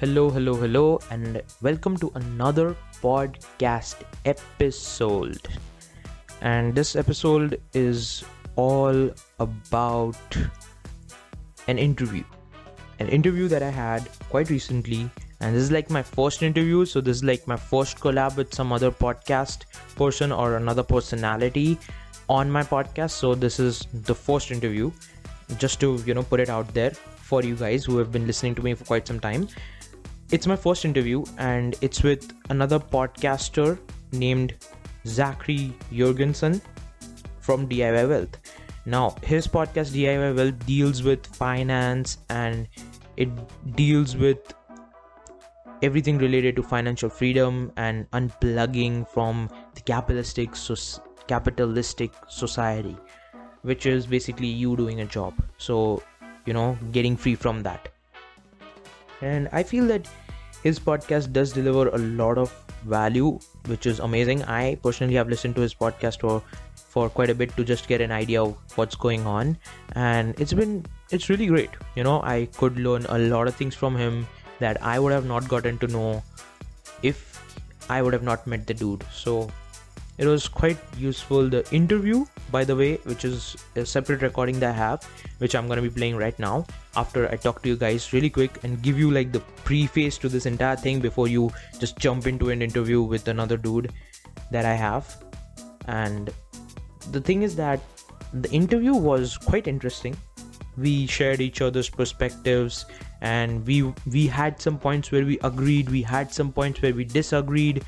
Hello, hello, hello, and welcome to another podcast episode. And this episode is all about an interview. An interview that I had quite recently, and this is like my first interview. So, this is like my first collab with some other podcast person or another personality on my podcast. So, this is the first interview, just to you know, put it out there for you guys who have been listening to me for quite some time it's my first interview, and it's with another podcaster named Zachary Juergensen from DIY Wealth. Now, his podcast DIY Wealth deals with finance and it deals with everything related to financial freedom and unplugging from the capitalistic so- capitalistic society which is basically you doing a job so you know getting free from that and i feel that his podcast does deliver a lot of value which is amazing. I personally have listened to his podcast for for quite a bit to just get an idea of what's going on. And it's been it's really great. You know i could learn a lot of things from him that i would have not gotten to know if i would have not met the dude. So it was quite useful. The interview by the way which is a separate recording that i have which i'm going to be playing right now after i talk to you guys really quick and give you like the preface to this entire thing before you just jump into an interview with another dude that i have. And the thing is that the interview was quite interesting. We shared each other's perspectives and we we had some points where we agreed we had some points where we disagreed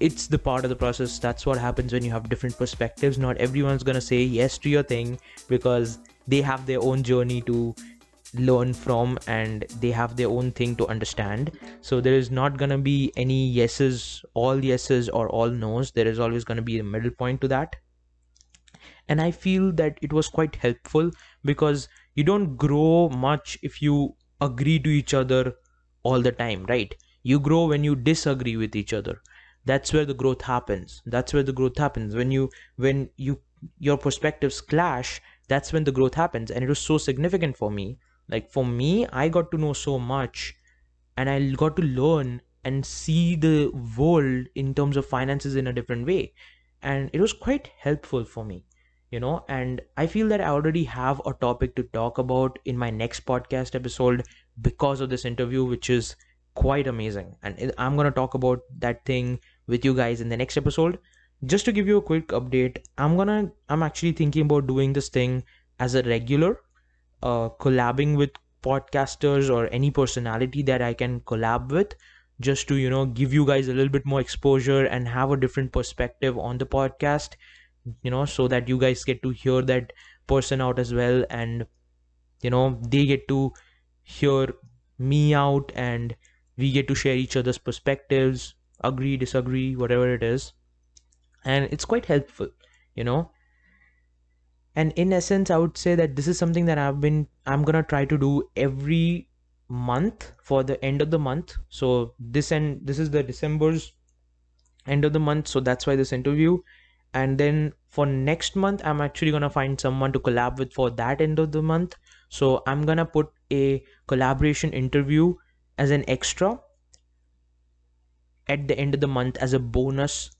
it's the part of the process. That's what happens when you have different perspectives. Not everyone's going to say yes to your thing because they have their own journey to learn from and they have their own thing to understand. So there is not going to be any yeses all yeses or all nos there is always going to be a middle point to that. And i feel that it was quite helpful because you don't grow much if you agree to each other all the time right? You grow when you disagree with each other that's where the growth happens. That's where the growth happens. When you when you your perspectives clash that's when the growth happens. And it was so significant for me. Like for me i got to know so much and i got to learn and see the world in terms of finances in a different way. And it was quite helpful for me you know and i feel that i already have a topic to talk about in my next podcast episode because of this interview which is quite amazing. And i'm going to talk about that thing with you guys in the next episode. Just to give you a quick update i'm gonna i'm actually thinking about doing this thing as a regular uh collabing with podcasters or any personality that i can collab with just to you know give you guys a little bit more exposure and have a different perspective on the podcast you know so that you guys get to hear that person out as well and you know they get to hear me out and we get to share each other's perspectives agree disagree whatever it is. And it's quite helpful you know. And in essence i would say that this is something that i've been i'm gonna try to do every month for the end of the month. So this and this is the december's end of the month. So that's why this interview. And then for next month i'm actually gonna find someone to collab with for that end of the month. So i'm gonna put a collaboration interview as an extra at the end of the month as a bonus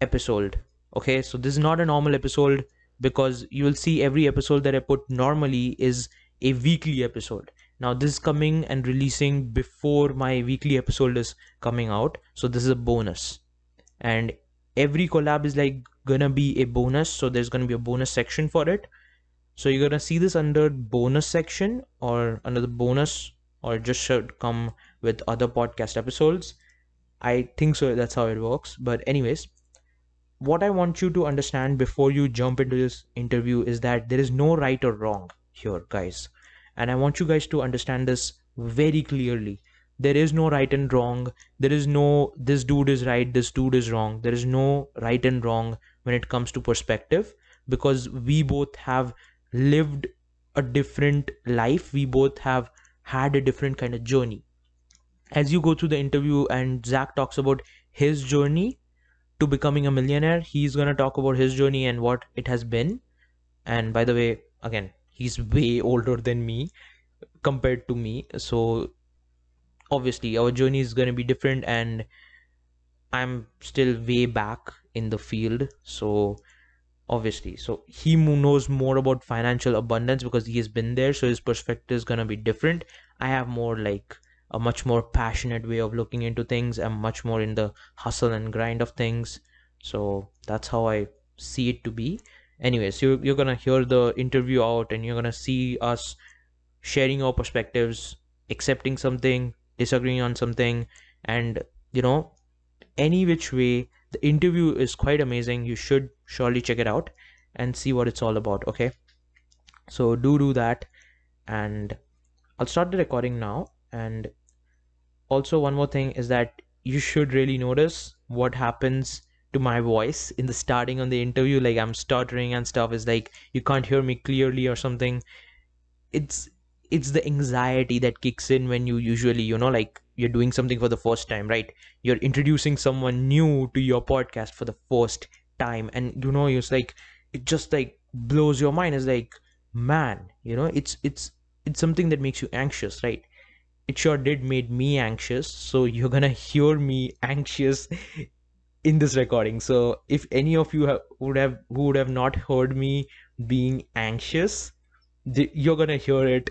episode. Okay so this is not a normal episode because you will see every episode that i put normally is a weekly episode. Now this is coming and releasing before my weekly episode is coming out. So this is a bonus. And every collab is like gonna be a bonus. So there's gonna be a bonus section for it. So you're gonna see this under bonus section or under the bonus or just should come with other podcast episodes. I think so that's how it works. But anyways what i want you to understand before you jump into this interview is that there is no right or wrong here guys. And i want you guys to understand this very clearly. There is no right and wrong. There is no this dude is right this dude is wrong. There is no right and wrong when it comes to perspective because we both have lived a different life. We both have had a different kind of journey as you go through the interview and zach talks about his journey to becoming a millionaire he's going to talk about his journey and what it has been. And by the way again he's way older than me compared to me. So obviously our journey is going to be different and i'm still way back in the field. So obviously so he knows more about financial abundance because he has been there. So his perspective is going to be different. I have more like a much more passionate way of looking into things i'm much more in the hustle and grind of things. So that's how i see it to be. Anyways you're, you're gonna hear the interview out and you're gonna see us sharing our perspectives accepting something disagreeing on something and you know any which way the interview is quite amazing. You should surely check it out and see what it's all about okay? So do do that and i'll start the recording now and also one more thing is that you should really notice what happens to my voice in the starting on the interview. Like i'm stuttering and stuff. Is like you can't hear me clearly or something. It's it's the anxiety that kicks in when you usually you know like you're doing something for the first time right? You're introducing someone new to your podcast for the first time. And you know it's like it just like blows your mind. It's like man you know it's it's it's something that makes you anxious right it sure did made me anxious. So you're gonna hear me anxious in this recording. So if any of you have, would have who would have not heard me being anxious you're gonna hear it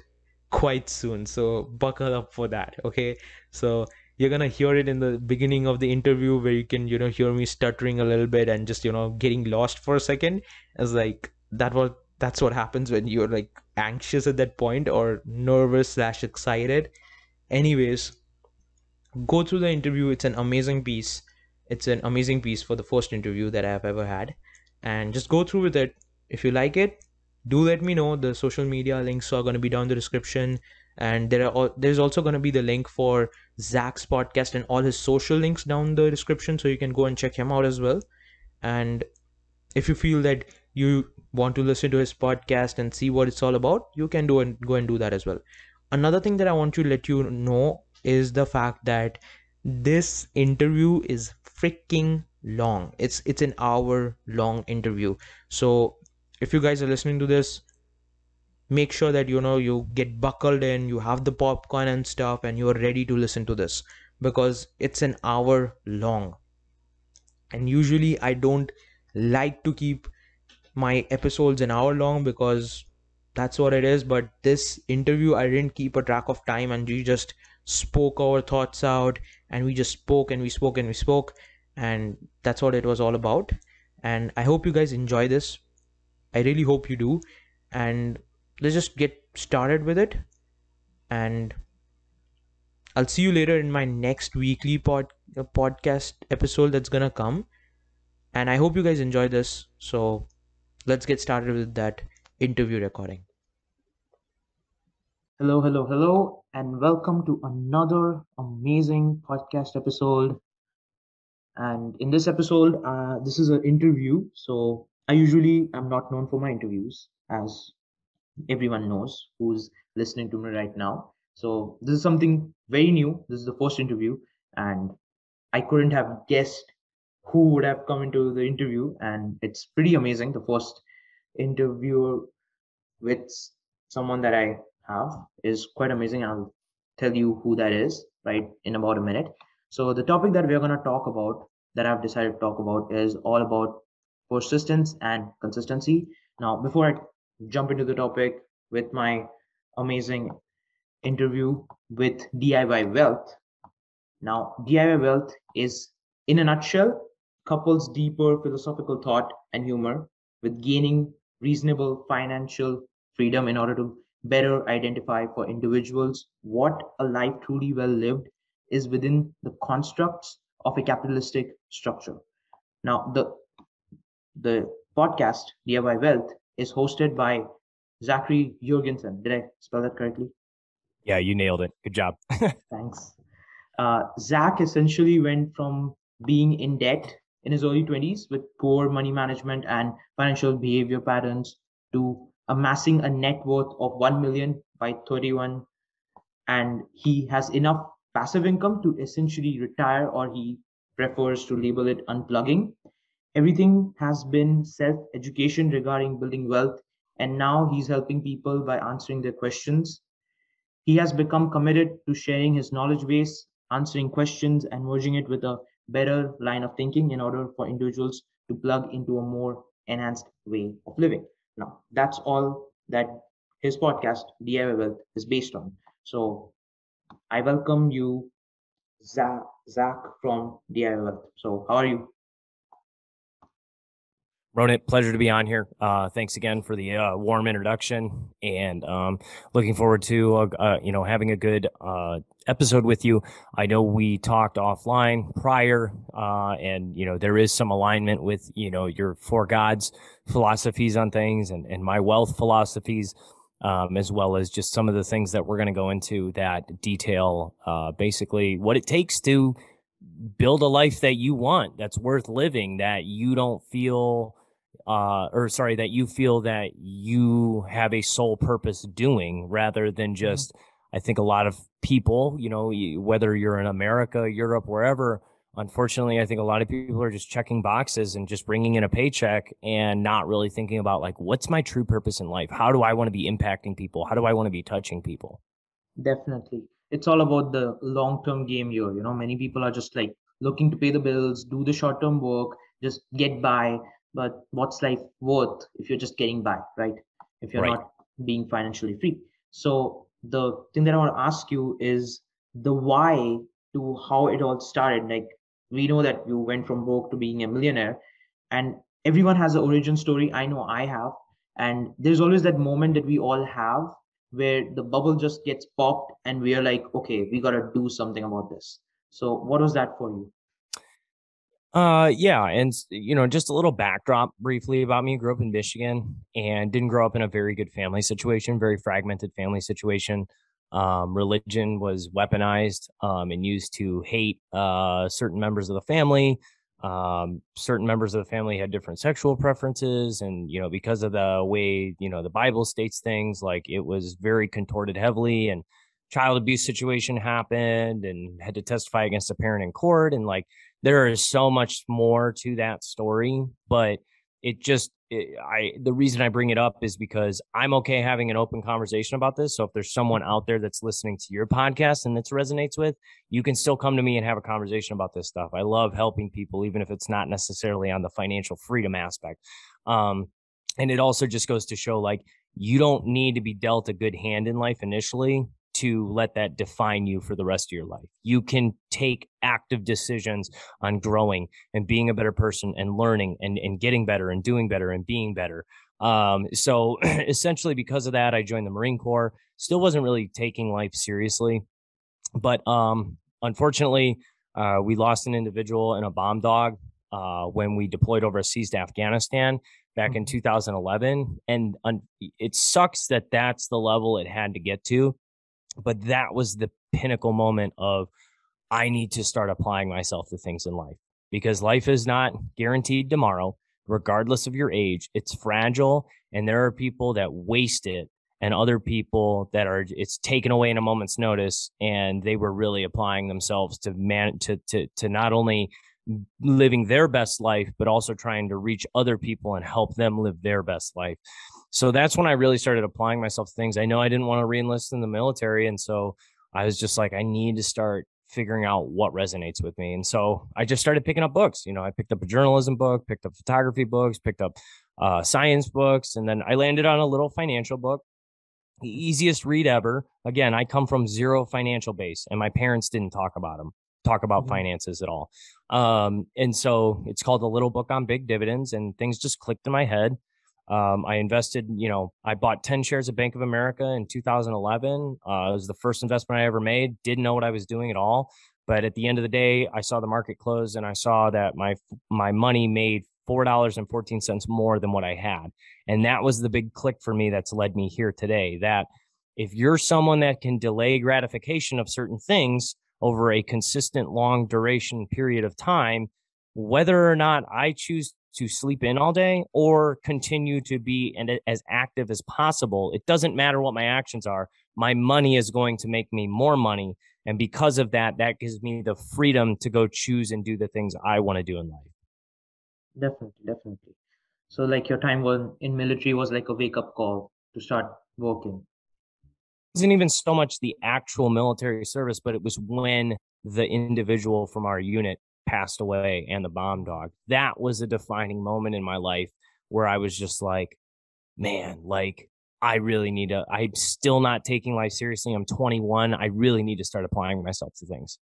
quite soon. So buckle up for that okay? So you're gonna hear it in the beginning of the interview where you can you know hear me stuttering a little bit and just you know getting lost for a second. As like that was that's what happens when you're like anxious at that point or nervous slash excited anyways go through the interview. It's an amazing piece. It's an amazing piece for the first interview that i've ever had. And just go through with it. If you like it do let me know. The social media links are going to be down in the description. And there are there's also going to be the link for zach's podcast and all his social links down the description so you can go and check him out as well. And if you feel that you want to listen to his podcast and see what it's all about you can do and go and do that as well another thing that i want to let you know is the fact that this interview is freaking long. It's it's an hour long interview. So if you guys are listening to this make sure that you know you get buckled in you have the popcorn and stuff and you are ready to listen to this. Because it's an hour long. And usually i don't like to keep my episodes an hour long because that's what it is but this interview i didn't keep a track of time and we just spoke our thoughts out and we just spoke and we spoke and we spoke and that's what it was all about and i hope you guys enjoy this I really hope you do. And let's just get started with it. And I'll see you later in my next weekly pod uh, podcast episode that's gonna come. And I hope you guys enjoy this. So let's get started with that interview recording. Hello, hello, hello, and welcome to another amazing podcast episode. And in this episode, uh, this is an interview. So I usually am not known for my interviews, as everyone knows who's listening to me right now. So this is something very new. This is the first interview, and I couldn't have guessed who would have come into the interview, and it's pretty amazing. The first interview with someone that I have is quite amazing. I'll tell you who that is right in about a minute. So the topic that we're going to talk about that I've decided to talk about is all about persistence and consistency. Now, before I jump into the topic with my amazing interview with DIY Wealth, now DIY Wealth is, in a nutshell, couples deeper philosophical thought and humor with gaining reasonable financial freedom in order to better identify for individuals what a life truly well lived is within the constructs of a capitalistic structure. Now, the the podcast DIY Wealth is hosted by Zachary Juergensen. Did I spell that correctly? Yeah, you nailed it. Good job. Thanks. Uh, Zach essentially went from being in debt in his early 20s with poor money management and financial behavior patterns to amassing a net worth of 1 million by 31 and he has enough passive income to essentially retire or he prefers to label it unplugging. Everything has been self education regarding building wealth and now he's helping people by answering their questions. He has become committed to sharing his knowledge base answering questions and merging it with a better line of thinking in order for individuals to plug into a more enhanced way of living now that's all that his podcast diy wealth is based on so I welcome you, Zach, Zach from DIY Wealth. So how are you? Ronit, pleasure to be on here. Uh, thanks again for the uh, warm introduction, and um, looking forward to uh, uh you know having a good uh, episode with you. I know we talked offline prior, uh, and you know there is some alignment with you know your four gods philosophies on things and and my wealth philosophies um, as well as just some of the things that we're going to go into that detail basically what it takes to build a life that you want that's worth living that you don't feel uh, or sorry that you feel that you have a sole purpose doing rather than mm-hmm. just mm-hmm. i think a lot of people you know whether you're in america europe wherever unfortunately, I think a lot of people are just checking boxes and just bringing in a paycheck and not really thinking about like, what's my true purpose in life? How do I want to be impacting people? How do I want to be touching people? Definitely. It's all about the long term game here. You know, many people are just like looking to pay the bills, do the short term work, just get by. But what's life worth if you're just getting by, right? If you're right. not being financially free. So the thing that I want to ask you is the why to how it all started. Like we know that you went from broke to being a millionaire and everyone has an origin story i know i have and there's always that moment that we all have where the bubble just gets popped and we are like okay we got to do something about this so what was that for you uh yeah and you know just a little backdrop briefly about me grew up in michigan and didn't grow up in a very good family situation very fragmented family situation um, religion was weaponized um, and used to hate uh, certain members of the family. Um, certain members of the family had different sexual preferences, and you know, because of the way you know the Bible states things, like it was very contorted heavily, and child abuse situation happened, and had to testify against a parent in court, and like there is so much more to that story, but it just it, I the reason I bring it up is because I'm okay having an open conversation about this. So if there's someone out there that's listening to your podcast and that resonates with, you can still come to me and have a conversation about this stuff. I love helping people, even if it's not necessarily on the financial freedom aspect. Um, and it also just goes to show like you don't need to be dealt a good hand in life initially to let that define you for the rest of your life. You can take active decisions on growing and being a better person and learning and, and getting better and doing better and being better. Um, so essentially, because of that, I joined the Marine Corps. Still wasn't really taking life seriously, but um, unfortunately, uh, we lost an individual in a bomb dog uh, when we deployed overseas to Afghanistan back in mm-hmm. 2011, and un- it sucks that that's the level it had to get to but that was the pinnacle moment of I need to start applying myself to things in life because life is not guaranteed tomorrow, regardless of your age. It's fragile, and there are people that waste it, and other people that are it's taken away in a moment's notice, and they were really applying themselves to man to to to not only living their best life, but also trying to reach other people and help them live their best life. So that's when I really started applying myself to things. I know I didn't want to reenlist in the military. And so I was just like, I need to start figuring out what resonates with me. And so I just started picking up books. You know, I picked up a journalism book, picked up photography books, picked up uh, science books, and then I landed on a little financial book. The easiest read ever. Again, I come from zero financial base, and my parents didn't talk about them talk about mm-hmm. finances at all. Um, and so it's called a little book on big dividends, and things just clicked in my head. Um, I invested, you know, I bought 10 shares of Bank of America in 2011. Uh, it was the first investment I ever made. Didn't know what I was doing at all. But at the end of the day, I saw the market close and I saw that my my money made $4.14 more than what I had. And that was the big click for me that's led me here today. That if you're someone that can delay gratification of certain things over a consistent long duration period of time, whether or not I choose to sleep in all day or continue to be and as active as possible, it doesn't matter what my actions are. My money is going to make me more money. And because of that, that gives me the freedom to go choose and do the things I want to do in life. Definitely, definitely. So like your time was in military was like a wake up call to start working. It wasn't even so much the actual military service, but it was when the individual from our unit passed away and the bomb dog. That was a defining moment in my life where I was just like, man, like I really need to, I'm still not taking life seriously. I'm 21. I really need to start applying myself to things.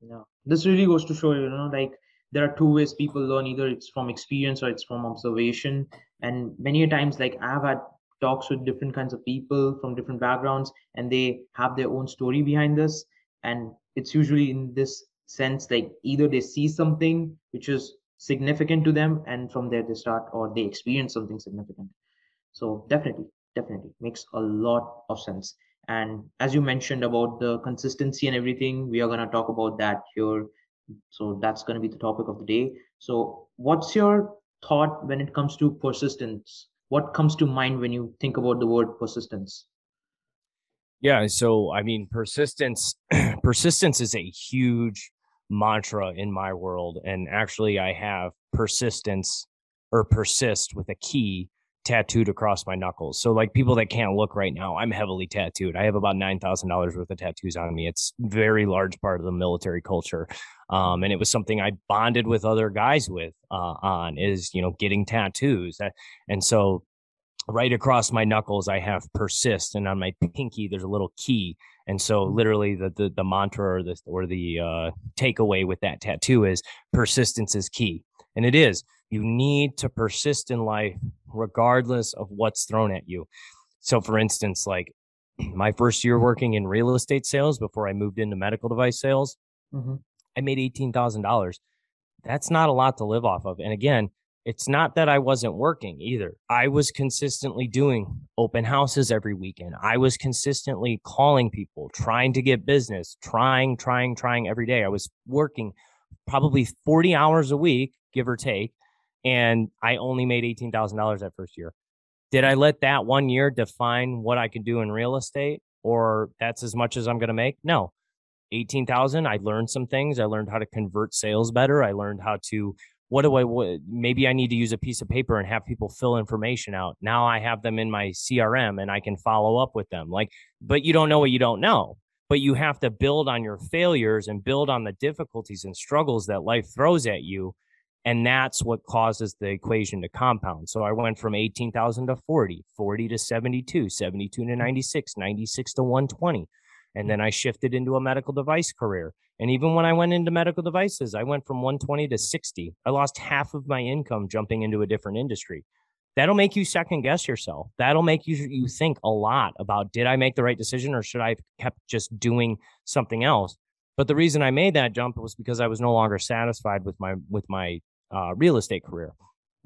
Yeah. This really goes to show, you know, like there are two ways people learn either it's from experience or it's from observation. And many times, like I've had talks with different kinds of people from different backgrounds and they have their own story behind this. And it's usually in this sense like either they see something which is significant to them and from there they start or they experience something significant. So definitely definitely makes a lot of sense. And as you mentioned about the consistency and everything we are going to talk about that here. So that's going to be the topic of the day. So what's your thought when it comes to persistence? What comes to mind when you think about the word persistence? Yeah so i mean persistence persistence is a huge mantra in my world. And actually, I have persistence or persist with a key tattooed across my knuckles. So, like people that can't look right now, I'm heavily tattooed. I have about nine thousand dollars worth of tattoos on me. It's very large part of the military culture, um, and it was something I bonded with other guys with uh, on is you know getting tattoos. And so, right across my knuckles, I have persist, and on my pinky there's a little key and so mm-hmm. literally the the, the mantra or the or the uh, takeaway with that tattoo is persistence is key. And it is. You need to persist in life regardless of what's thrown at you. So for instance, like my first year working in real estate sales before I moved into medical device sales, mm-hmm. I made $18,000. That's not a lot to live off of. And again, it's not that I wasn't working either. I was consistently doing open houses every weekend. I was consistently calling people, trying to get business, trying, trying, trying every day. I was working probably 40 hours a week, give or take. And I only made $18,000 that first year. Did I let that one year define what I could do in real estate or that's as much as I'm going to make? No. 18,000, I learned some things. I learned how to convert sales better. I learned how to what do I what, maybe I need to use a piece of paper and have people fill information out. Now I have them in my CRM and I can follow up with them. Like, but you don't know what you don't know. But you have to build on your failures and build on the difficulties and struggles that life throws at you. And that's what causes the equation to compound. So I went from 18,000 to 40, 40 to 72, 72 to 96, 96 to 120. And then I shifted into a medical device career. And even when I went into medical devices, I went from 120 to 60. I lost half of my income jumping into a different industry. That'll make you second guess yourself. That'll make you you think a lot about did I make the right decision or should I have kept just doing something else? But the reason I made that jump was because I was no longer satisfied with my with my uh, real estate career.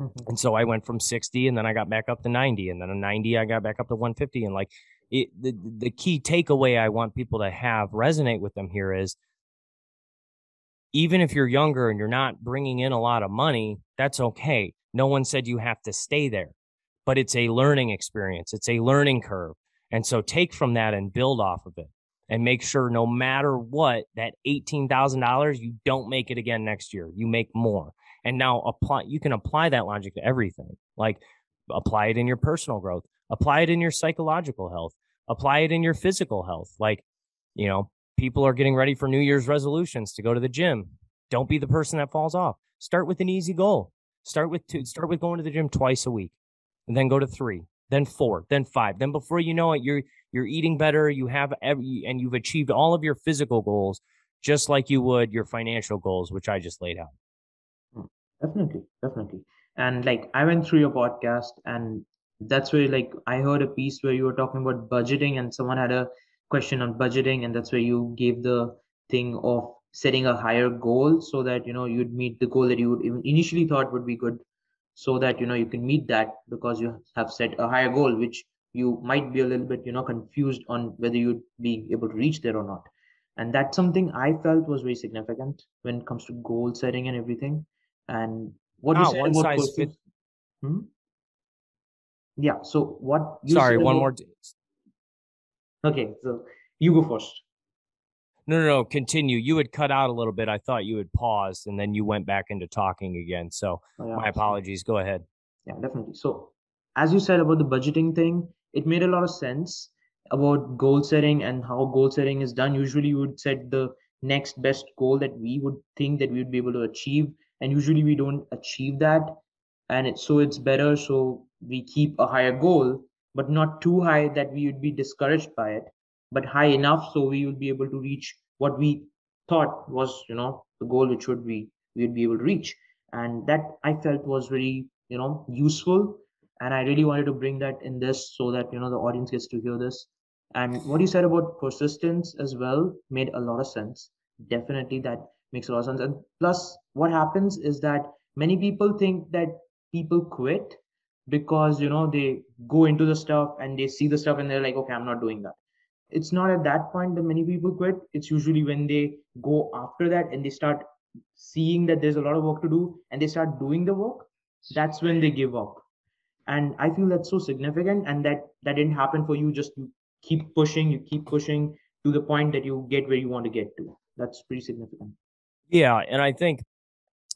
Mm-hmm. And so I went from 60 and then I got back up to 90 and then a 90 I got back up to 150 and like it, the the key takeaway I want people to have resonate with them here is even if you're younger and you're not bringing in a lot of money, that's okay. No one said you have to stay there, but it's a learning experience. It's a learning curve. And so take from that and build off of it and make sure no matter what, that $18,000, you don't make it again next year. You make more. And now apply, you can apply that logic to everything. Like apply it in your personal growth, apply it in your psychological health, apply it in your physical health. Like, you know, people are getting ready for New Year's resolutions to go to the gym. Don't be the person that falls off. Start with an easy goal. Start with two, start with going to the gym twice a week, and then go to three, then four, then five. Then before you know it, you're you're eating better. You have every and you've achieved all of your physical goals, just like you would your financial goals, which I just laid out. Hmm. Definitely, definitely. And like I went through your podcast, and that's where like I heard a piece where you were talking about budgeting, and someone had a question on budgeting and that's where you gave the thing of setting a higher goal so that you know you'd meet the goal that you would initially thought would be good so that you know you can meet that because you have set a higher goal which you might be a little bit you know confused on whether you'd be able to reach there or not. And that's something i felt was very significant when it comes to goal setting and everything. And what you Ah, said one size Hmm? Yeah so what you Sorry, one about- more. Okay so you go first no, no, no. Continue. You had cut out a little bit. I thought you had paused, and then you went back into talking again. So Oh, yeah, my apologies. Go ahead. yeah definitely so as you said about the budgeting thing it made a lot of sense about goal setting and how goal setting is done usually you would set the next best goal that we would think that we would be able to achieve and usually we don't achieve that and so it's better so we keep a higher goal but not too high that we would be discouraged by it but high enough so we would be able to reach what we thought was you know the goal which would be we would be able to reach. And that i felt was very you know useful and i really wanted to bring that in this so that you know the audience gets to hear this. And what you said about persistence as well made a lot of sense. Definitely that makes a lot of sense. And plus what happens is that many people think that people quit because you know they go into the stuff and they see the stuff and they're like okay i'm not doing that. It's not at that point that many people quit. It's usually when they go after that and they start seeing that there's a lot of work to do and they start doing the work that's when they give up. And i feel that's so significant and that that didn't happen for you. Just you keep pushing you keep pushing to the point that you get where you want to get to. That's pretty significant. Yeah, and I think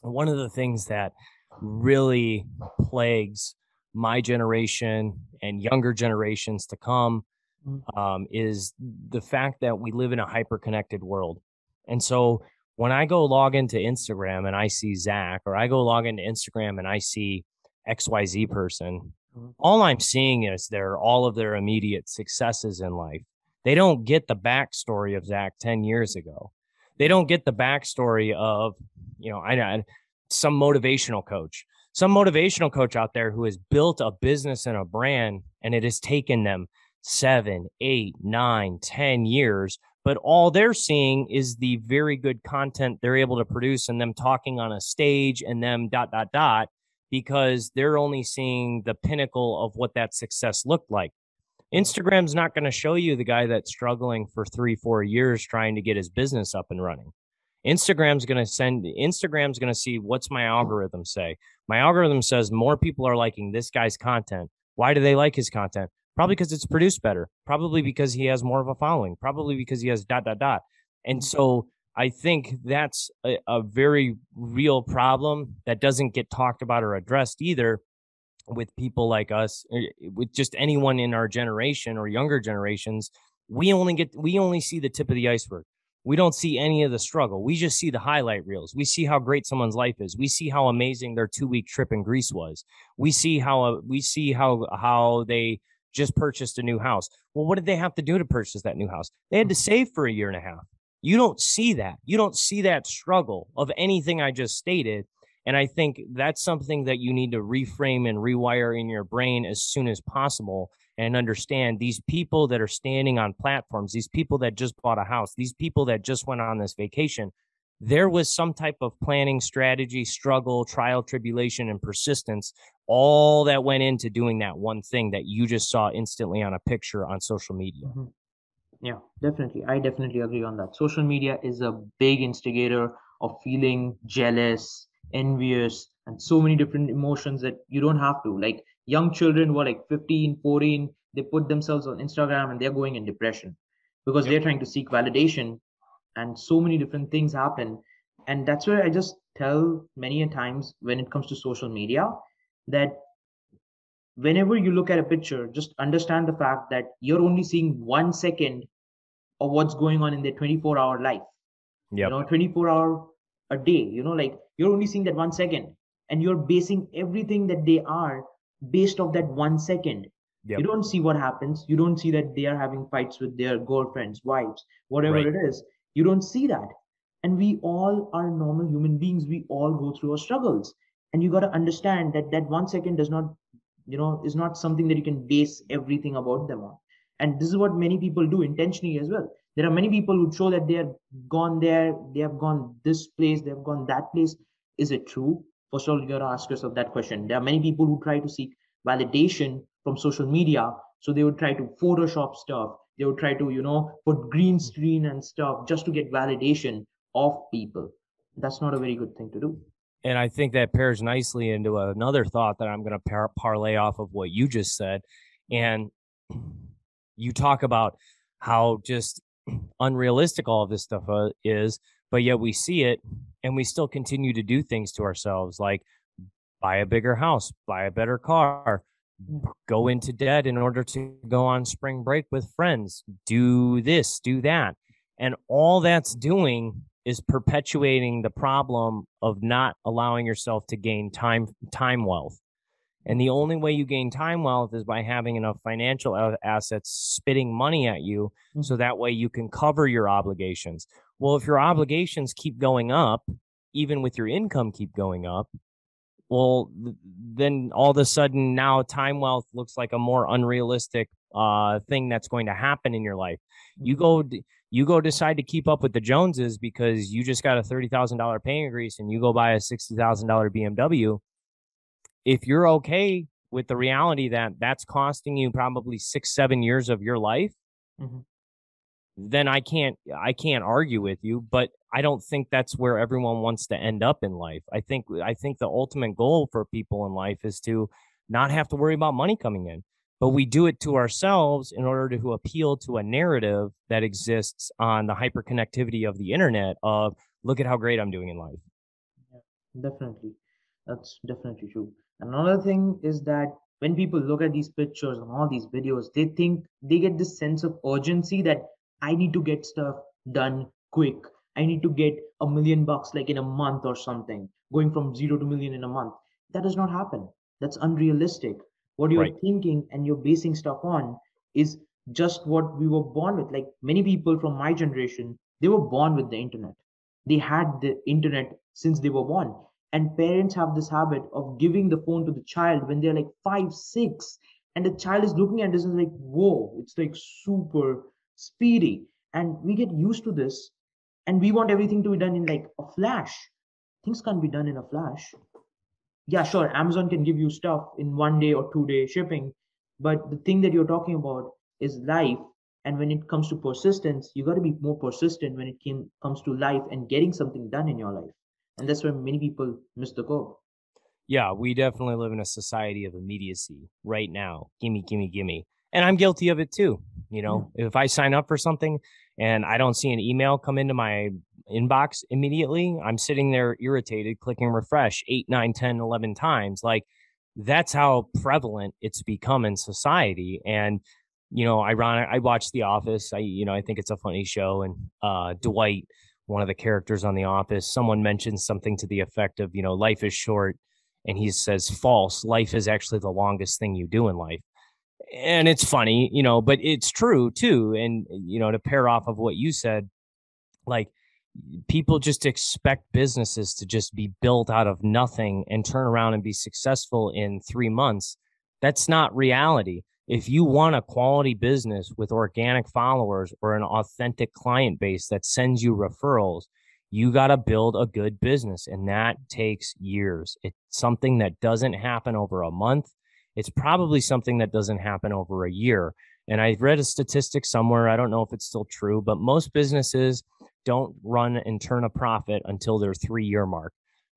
one of the things that really plagues my generation and younger generations to come Mm. um, is the fact that we live in a hyper connected world. And so when I go log into Instagram and I see Zach, or I go log into Instagram and I see XYZ person, Mhm. all I'm seeing is their all of their immediate successes in life. They don't get the backstory of Zach 10 years ago. They don't get the backstory of, you know, I know some motivational coach, some motivational coach out there who has built a business and a brand, and it has taken them seven, eight, nine, ten years. But all they're seeing is the very good content they're able to produce and them talking on a stage and them dot, dot, dot, because they're only seeing the pinnacle of what that success looked like. Instagram's not going to show you the guy that's struggling for three, four years trying to get his business up and running. Instagram's going to send, Instagram's going to see what's my algorithm say. My algorithm says more people are liking this guy's content. Why do they like his content? Probably because it's produced better. Probably because he has more of a following. Probably because he has dot, dot, dot. And so I think that's a, a very real problem that doesn't get talked about or addressed either with people like us, eh, with just anyone in our generation or younger generations. We only get, we only see the tip of the iceberg. We don't see any of the struggle. We just see the highlight reels. We see how great someone's life is. We see how amazing their two week trip in Greece was. We see how, uh, we see how, how they just purchased a new house. Well, what did they have to do to purchase that new house? They had to save for a year and a half. You don't see that. You don't see that struggle of anything I just stated. And I think that's something that you need to reframe and rewire in your brain as soon as possible and understand these people that are standing on platforms, these people that just bought a house, these people that just went on this vacation, there was some type of planning, strategy, struggle, trial, tribulation, and persistence, all that went into doing that one thing that you just saw instantly on a picture on social media. Mhm. Yeah, definitely. I definitely agree on that. Social media is a big instigator of feeling jealous, envious, and so many different emotions that you don't have to. Like young children who are like 15, 14, they put themselves on Instagram and they're going in depression because Yep. they're trying to seek validation and so many different things happen. And that's where I just tell many a times when it comes to social media that whenever you look at a picture, just understand the fact that you're only seeing one second of what's going on in their 24 hour life. Yep. You know, 24 hour a day, you know, like you're only seeing that one second and you're basing everything that they are based off that one second. Yep. You don't see what happens. You don't see that they are having fights with their girlfriends, wives, whatever Right. it is. You don't see that. And we all are normal human beings. We all go through our struggles. And you got to understand that that one second does not, you know, is not something that you can base everything about them on. And this is what many people do intentionally as well. There are many people who show that they have gone there, they have gone this place, they have gone that place. Is it true? First of all, you got to ask yourself that question. There are many people who try to seek validation from social media. So they would try to Photoshop stuff. They would try to, you know, put green screen and stuff just to get validation of people. That's not a very good thing to do. And I think that pairs nicely into another thought that I'm going to par- parlay off of what you just said. And you talk about how just unrealistic all of this stuff uh, is, but yet we see it and we still continue to do things to ourselves like buy a bigger house, buy a better car, go into debt in order to go on spring break with friends, do this, do that. And all that's doing is perpetuating the problem of not allowing yourself to gain time time wealth. And the only way you gain time wealth is by having enough financial assets spitting money at you mm-hmm. so that way you can cover your obligations. Well, if your obligations keep going up, even with your income keep going up, well, then all of a sudden now time wealth looks like a more unrealistic uh, thing that's going to happen in your life. You mm-hmm. go, you go decide to keep up with the Joneses because you just got a thirty thousand dollar pay increase and you go buy a sixty thousand dollar BMW if you're okay with the reality that that's costing you probably six, seven years of your life, mm-hmm. Then I can't I can't argue with you. But I don't think that's where everyone wants to end up in life. I think I think the ultimate goal for people in life is to not have to worry about money coming in. But we do it to ourselves in order to appeal to a narrative that exists on the hyperconnectivity of the internet of look at how great I'm doing in life. Yeah, definitely. That's definitely true. Another thing is that when people look at these pictures and all these videos, they think they get this sense of urgency that I need to get stuff done quick. I need to get a million bucks like in a month or something, going from zero to million in a month. That does not happen. That's unrealistic. What you're right. thinking and you're basing stuff on is just what we were born with. Like many people from my generation, they were born with the internet. They had the internet since they were born and parents have this habit of giving the phone to the child when they're like five six and the child is looking at this and like whoa it's like super speedy. And we get used to this and we want everything to be done in like a flash. Things can't be done in a flash. Yeah sure amazon can give you stuff in one day or two day shipping but the thing that you're talking about is life. And when it comes to persistence you got to be more persistent when it came, comes to life and getting something done in your life. And that's where many people miss the goal yeah we definitely live in a society of immediacy right now. Gimme gimme gimme and i'm guilty of it too you know yeah. if i sign up for something and i don't see an email come into my inbox immediately i'm sitting there irritated clicking refresh 8 9 10 11 times like that's how prevalent it's become in society and you know ironic i watch the office i you know i think it's a funny show and uh dwight one of the characters on The Office, someone mentions something to the effect of, you know, life is short. And he says, false. Life is actually the longest thing you do in life. And it's funny, you know, but it's true too. And, you know, to pair off of what you said, like people just expect businesses to just be built out of nothing and turn around and be successful in three months. That's not reality if you want a quality business with organic followers or an authentic client base that sends you referrals, you got to build a good business and that takes years. It's something that doesn't happen over a month. It's probably something that doesn't happen over a year. And I read a statistic somewhere, I don't know if it's still true, but most businesses don't run and turn a profit until their 3 year mark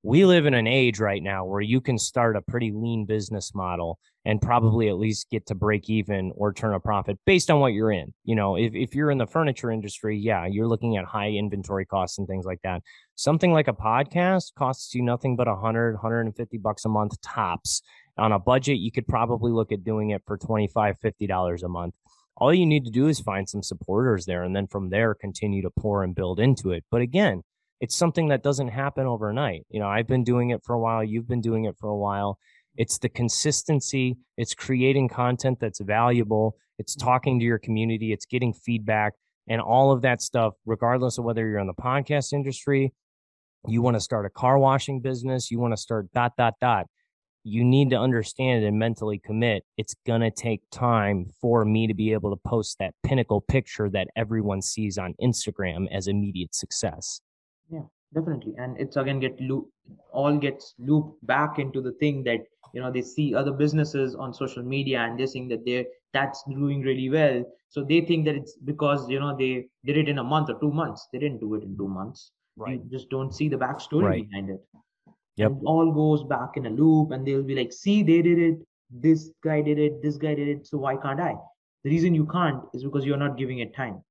we live in an age right now where you can start a pretty lean business model and probably at least get to break even or turn a profit based on what you're in. You know, if, if you're in the furniture industry, yeah, you're looking at high inventory costs and things like that. Something like a podcast costs you nothing but 100, 150 bucks a month tops. On a budget, you could probably look at doing it for 25, 50 dollars a month. All you need to do is find some supporters there and then from there continue to pour and build into it. But again, it's something that doesn't happen overnight. You know, I've been doing it for a while, you've been doing it for a while. It's the consistency, it's creating content that's valuable, it's talking to your community, it's getting feedback, and all of that stuff, regardless of whether you're in the podcast industry, you want to start a car washing business, you want to start dot, dot, dot. You need to understand and mentally commit. It's going to take time for me to be able to post that pinnacle picture that everyone sees on Instagram as immediate success. Yeah, definitely and it's again get loop all gets looped back into the thing that you know they see other businesses on social media and they're saying that they're that's doing really well so they think that it's because you know they did it in a month or two months they didn't do it in two months right you just don't see the backstory right. behind it yep and it all goes back in a loop and they'll be like see they did it this guy did it this guy did it so why can't i the reason you can't is because you're not giving it time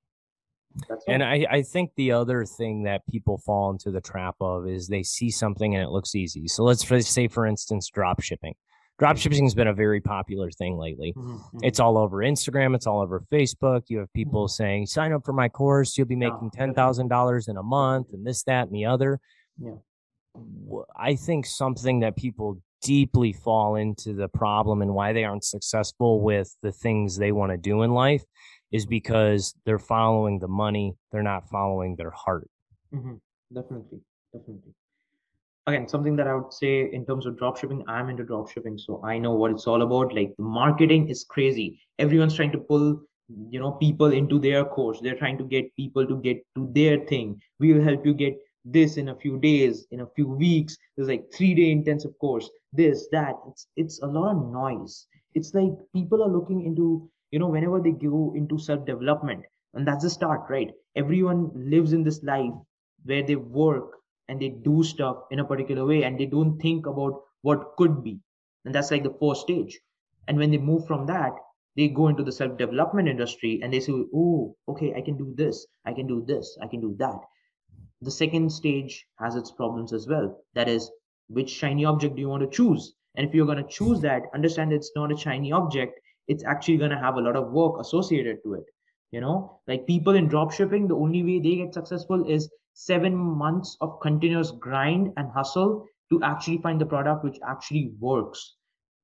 and I, I think the other thing that people fall into the trap of is they see something and it looks easy. So let's say, for instance, drop shipping. Drop shipping has been a very popular thing lately. Mm-hmm, mm-hmm. It's all over Instagram. It's all over Facebook. You have people mm-hmm. saying, sign up for my course. You'll be making $10,000 in a month and this, that, and the other. Yeah. I think something that people deeply fall into the problem and why they aren't successful with the things they want to do in life is because they're following the money they're not following their heart. Mm-hmm. definitely definitely. Again something that i would say in terms of dropshipping, i'm into dropshipping, so i know what it's all about like the marketing is crazy. Everyone's trying to pull you know people into their course. They're trying to get people to get to their thing. We will help you get this in a few days in a few weeks. There's like three day intensive course. This that. It's it's a lot of noise. It's like people are looking into you know whenever they go into self development and that's the start right? Everyone lives in this life where they work and they do stuff in a particular way and they don't think about what could be. And that's like the first stage. And when they move from that they go into the self development industry and they say oh okay i can do this. I can do this. I can do that the second stage has its problems as well. That is which shiny object do you want to choose? And if you're going to choose that understand it's not a shiny object it's actually going to have a lot of work associated to it you know? Like people in drop shipping the only way they get successful is seven months of continuous grind and hustle to actually find the product which actually works.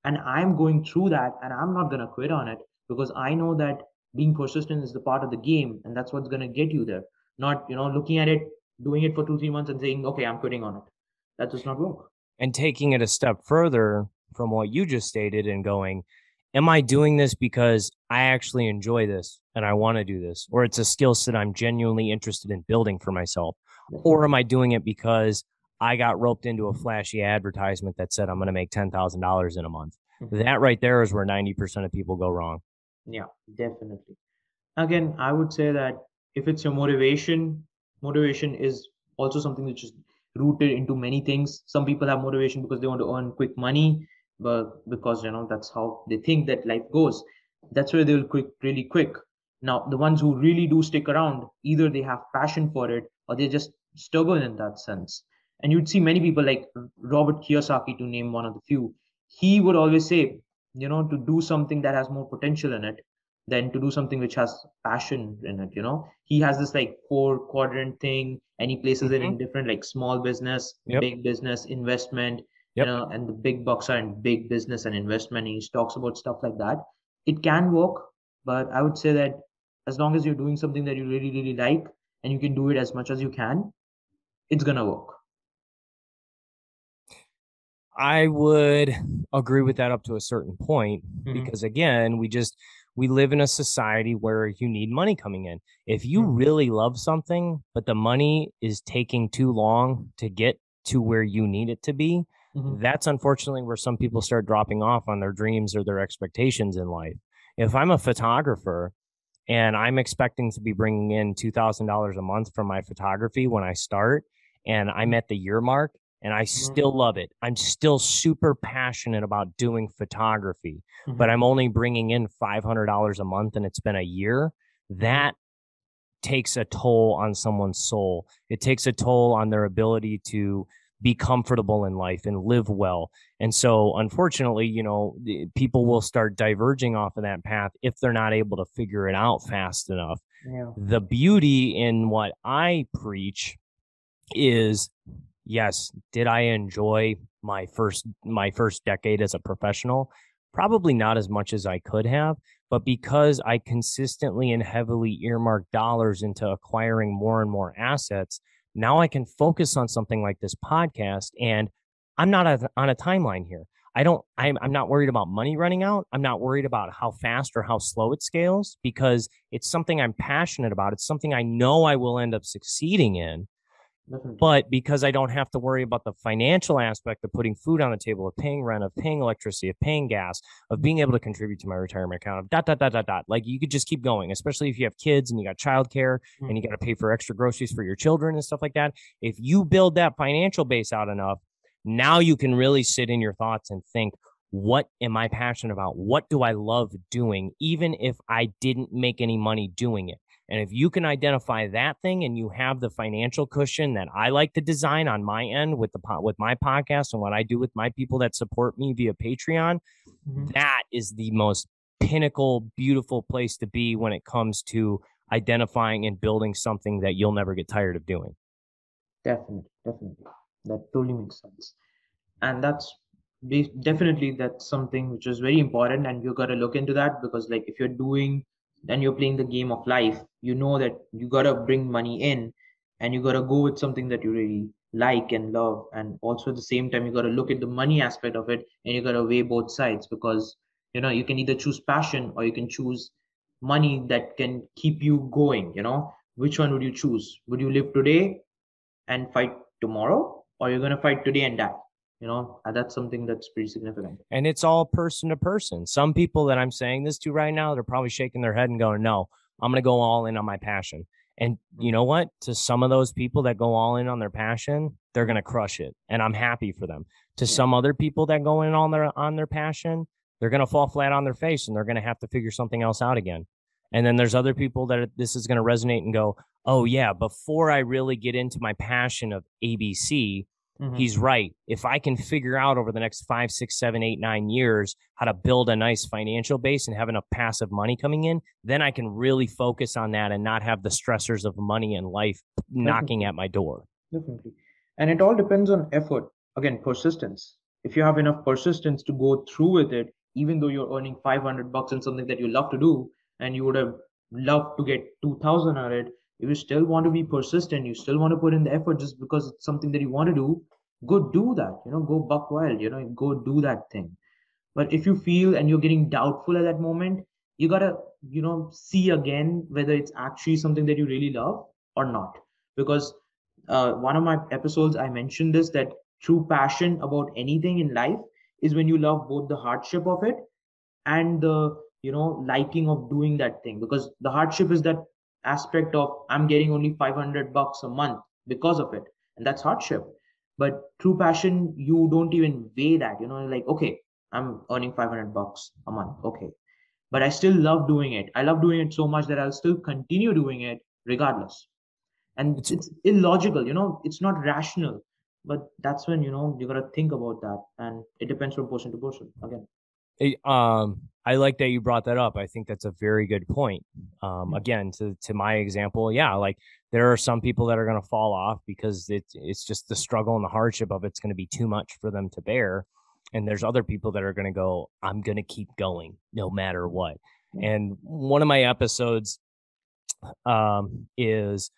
And i'm going through that and i'm not going to quit on it because i know that being persistent is the part of the game and that's what's going to get you there. Not you know looking at it doing it for two three months and saying okay i'm quitting on it that does not work and taking it a step further from what you just stated and going am I doing this because I actually enjoy this and I want to do this, or it's a skill set I'm genuinely interested in building for myself? Or am I doing it because I got roped into a flashy advertisement that said I'm going to make $10,000 in a month? Mm-hmm. That right there is where 90% of people go wrong. Yeah, definitely. Again, I would say that if it's your motivation, motivation is also something which is rooted into many things. Some people have motivation because they want to earn quick money but because you know that's how they think that life goes. That's where they will quick really quick. Now the ones who really do stick around either they have passion for it or they're just stubborn in that sense. And you'd see many people like robert kiyosaki to name one of the few. He would always say you know to do something that has more potential in it than to do something which has passion in it you know he has this like four quadrant thing and he places mm-hmm. it in different like small business yep. big business investment yep. you know and the big bucks are in big business and investment and he talks about stuff like that it can work but i would say that as long as you're doing something that you really really like and you can do it as much as you can it's gonna work i would agree with that up to a certain point mm-hmm. because again we just we live in a society where you need money coming in if you mm-hmm. really love something but the money is taking too long to get to where you need it to be Mm-hmm. That's unfortunately where some people start dropping off on their dreams or their expectations in life. If I'm a photographer and I'm expecting to be bringing in $2,000 a month from my photography when I start and I'm at the year mark and I mm-hmm. still love it, I'm still super passionate about doing photography, mm-hmm. but I'm only bringing in $500 a month and it's been a year, mm-hmm. that takes a toll on someone's soul. It takes a toll on their ability to be comfortable in life and live well. And so, unfortunately, you know, people will start diverging off of that path if they're not able to figure it out fast enough. Yeah. The beauty in what I preach is yes, did I enjoy my first my first decade as a professional? Probably not as much as I could have, but because I consistently and heavily earmarked dollars into acquiring more and more assets, now I can focus on something like this podcast and I'm not on a timeline here. I don't, I'm, I'm not worried about money running out. I'm not worried about how fast or how slow it scales because it's something I'm passionate about. It's something I know I will end up succeeding in. But because I don't have to worry about the financial aspect of putting food on the table, of paying rent, of paying electricity, of paying gas, of being able to contribute to my retirement account, of dot dot dot dot dot. Like you could just keep going, especially if you have kids and you got childcare mm-hmm. and you got to pay for extra groceries for your children and stuff like that. If you build that financial base out enough, now you can really sit in your thoughts and think, what am I passionate about? What do I love doing, even if I didn't make any money doing it? And if you can identify that thing and you have the financial cushion that I like to design on my end with the with my podcast and what I do with my people that support me via Patreon, mm-hmm. that is the most pinnacle beautiful place to be when it comes to identifying and building something that you'll never get tired of doing. Definitely, definitely. That totally makes sense. And that's definitely that's something which is very important and you got to look into that because like if you're doing then you're playing the game of life. You know that you gotta bring money in and you gotta go with something that you really like and love. And also at the same time you gotta look at the money aspect of it and you gotta weigh both sides because you know you can either choose passion or you can choose money that can keep you going you know. Which one would you choose? Would you live today and fight tomorrow or you're gonna fight today and die you know and that's something that's pretty significant. And it's all person to person. Some people that i'm saying this to right now they're probably shaking their head and going no i'm going to go all in on my passion. And you mm-hmm. know what? To some of those people that go all in on their passion they're going to crush it and i'm happy for them. To yeah. some other people that go in on their on their passion they're going to fall flat on their face and they're going to have to figure something else out again. And then there's other people that this is going to resonate and go oh yeah before i really get into my passion of abc Mm-hmm. He's right. If I can figure out over the next five, six, seven, eight, nine years how to build a nice financial base and have enough passive money coming in, then I can really focus on that and not have the stressors of money and life Definitely. knocking at my door. Definitely. And it all depends on effort. Again, persistence. If you have enough persistence to go through with it, even though you're earning 500 bucks in something that you love to do, and you would have loved to get 2000 on it, if you still want to be persistent you still want to put in the effort just because it's something that you want to do go do that you know go buck wild you know go do that thing. But if you feel and you're getting doubtful at that moment you gotta you know see again whether it's actually something that you really love or not. Because uh, one of my episodes i mentioned this that true passion about anything in life is when you love both the hardship of it and the you know liking of doing that thing. Because the hardship is that aspect of i'm getting only 500 bucks a month because of it. And that's hardship. But true passion you don't even weigh that you know like okay i'm earning 500 bucks a month okay. But i still love doing it. I love doing it so much that i'll still continue doing it regardless. And it's, it's illogical you know it's not rational. But that's when you know you got to think about that. And it depends from person to person again. Um, I like that you brought that up. I think that's a very good point. Um, again, to to my example, yeah, like there are some people that are going to fall off because it's it's just the struggle and the hardship of it's going to be too much for them to bear, and there's other people that are going to go, I'm going to keep going no matter what. And one of my episodes um, is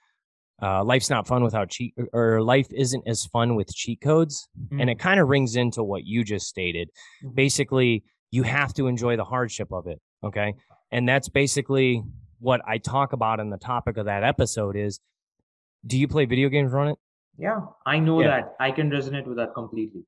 uh, life's not fun without cheat or life isn't as fun with cheat codes mm-hmm. and it kind of rings into what you just stated mm-hmm. basically you have to enjoy the hardship of it. Okay. And that's basically what I talk about in the topic of that episode is do you play video games Ronit? Yeah, I know yeah. that. I can resonate with that completely.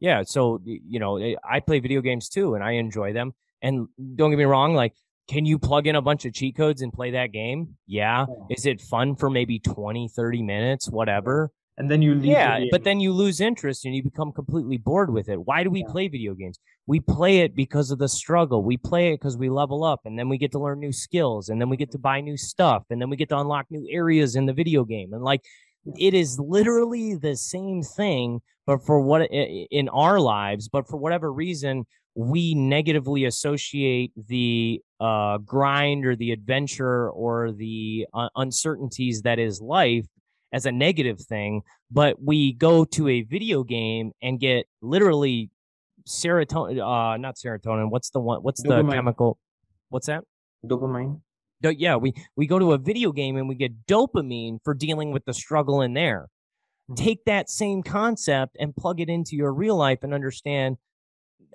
Yeah. So, you know, eh, I play video games too and I enjoy them. And don't get me wrong, like, can you plug in a bunch of cheat codes and play that game? Yeah. yeah. Is it fun for maybe 20, 30 minutes, whatever? and then you leave yeah but then you lose interest and you become completely bored with it why do we yeah. play video games we play it because of the struggle. We play it because we level up and then we get to learn new skills and then we get to buy new stuff and then we get to unlock new areas in the video game and like it is literally the same thing but for what in our lives but for whatever reason we negatively associate the uh, grind or the adventure or the uh, uncertainties that is life as a negative thing, but we go to a video game and get literally serotonin uh not serotonin what's the one what's dopamine. the chemical what's that? Dopamine. Yeah we we go to a video game and we get dopamine for dealing with the struggle in there. Mm-hmm. take that same concept and plug it into your real life and understand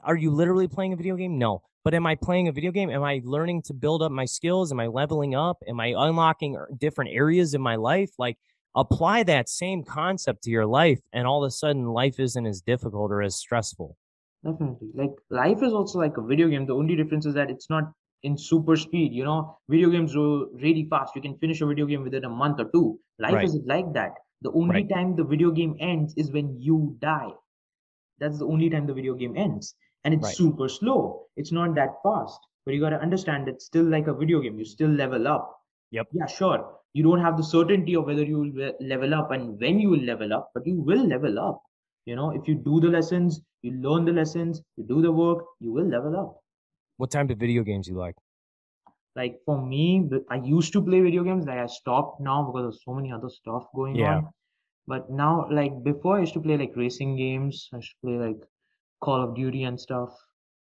are you literally playing a video game? No. But am i playing a video game? Am i learning to build up my skills? Am i leveling up? Am i unlocking er, different areas in my life? Like apply that same concept to your life and all of a sudden life isn't as difficult or as stressful definitely. Like life is also like a video game. The only difference is that it's not in super speed you know? Video games go really fast. You can finish a video game within a month or two. Life Right. isn't like that. The only Right. time the video game ends is when you die. That's the only time the video game ends. And it's Right. super slow. It's not that fast. But you got to understand it's still like a video game. You still level up. Yep. yeah sure. You don't have the certainty of whether you will level up and when you will level up but you will level up you know if you do the lessons you learn the lessons you do the work you will level up what type of video games you like like for me i used to play video games like i stopped now because of so many other stuff going Yeah. on but now like before i used to play like racing games i used to play like call of duty and stuff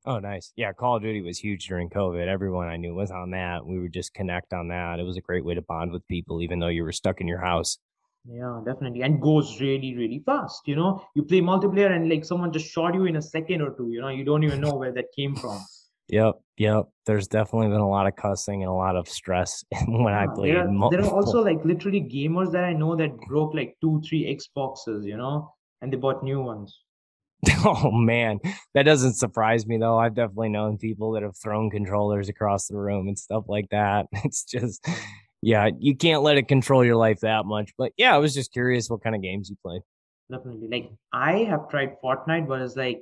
Oh, nice. Yeah, Call of Duty was huge during COVID. Everyone I knew was on that. We would just connect on that. It was a great way to bond with people, even though you were stuck in your house. Yeah definitely and goes really really fast you know you play multiplayer and like someone just shot you in a second or two you know you don't even know where that came from Yep, yep. There's definitely been a lot of cussing and a lot of stress when I played. there, are, mul- there are also like literally gamers that i know that broke like two three xboxes you know and they bought new ones oh man, that doesn't surprise me though. I've definitely known people that have thrown controllers across the room and stuff like that. It's just, yeah, you can't let it control your life that much. But yeah, I was just curious what kind of games you play. definitely like i have tried fortnite but it's like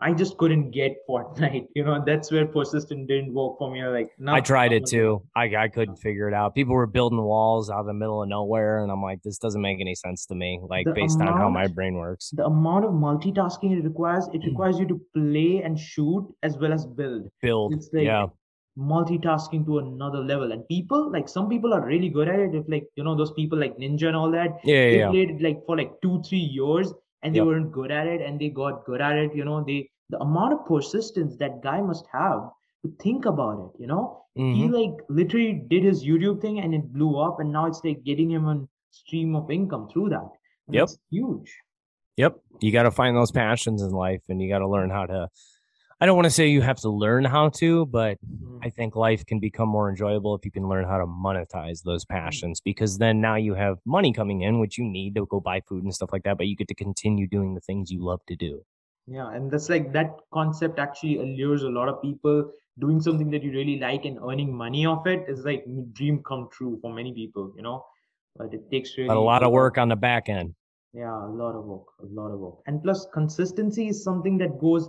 i just couldn't get fortnite you know that's where persistent didn't work for me like I tried it too. I I couldn't figure it out. People were building walls out of the middle of nowhere, and I'm like, this doesn't make any sense to me. Like based on how my brain works. the amount of multitasking it requires Mm. it requires you to play and shoot as well as build Build, it's like yeah, multitasking to another level and people like some people are really good at it if like you know those people like ninja and all that yeah, yeah, they yeah. played it like for like two three years and they Yep. weren't good at it and they got good at it you know they the amount of persistence that guy must have to think about it you know he Mhm. like literally did his youtube thing and it blew up and now it's like getting him a stream of income through that And Yep. huge Yep. You got to find those passions in life, and you got to learn how to. I don't want to say you have to learn how to, but Mhm. I think life can become more enjoyable if you can learn how to monetize those Mm. passions because then now you have money coming in, which you need to go buy food and stuff like that, but you get to continue doing the things you love to do. Yeah, and that's like that concept actually allures a lot of people. Doing something that you really like and earning money off it is like dream come true for many people, you know. But it takes really But a lot of work on the back end. Yeah, a lot of work, a lot of work. And plus consistency is something that goes,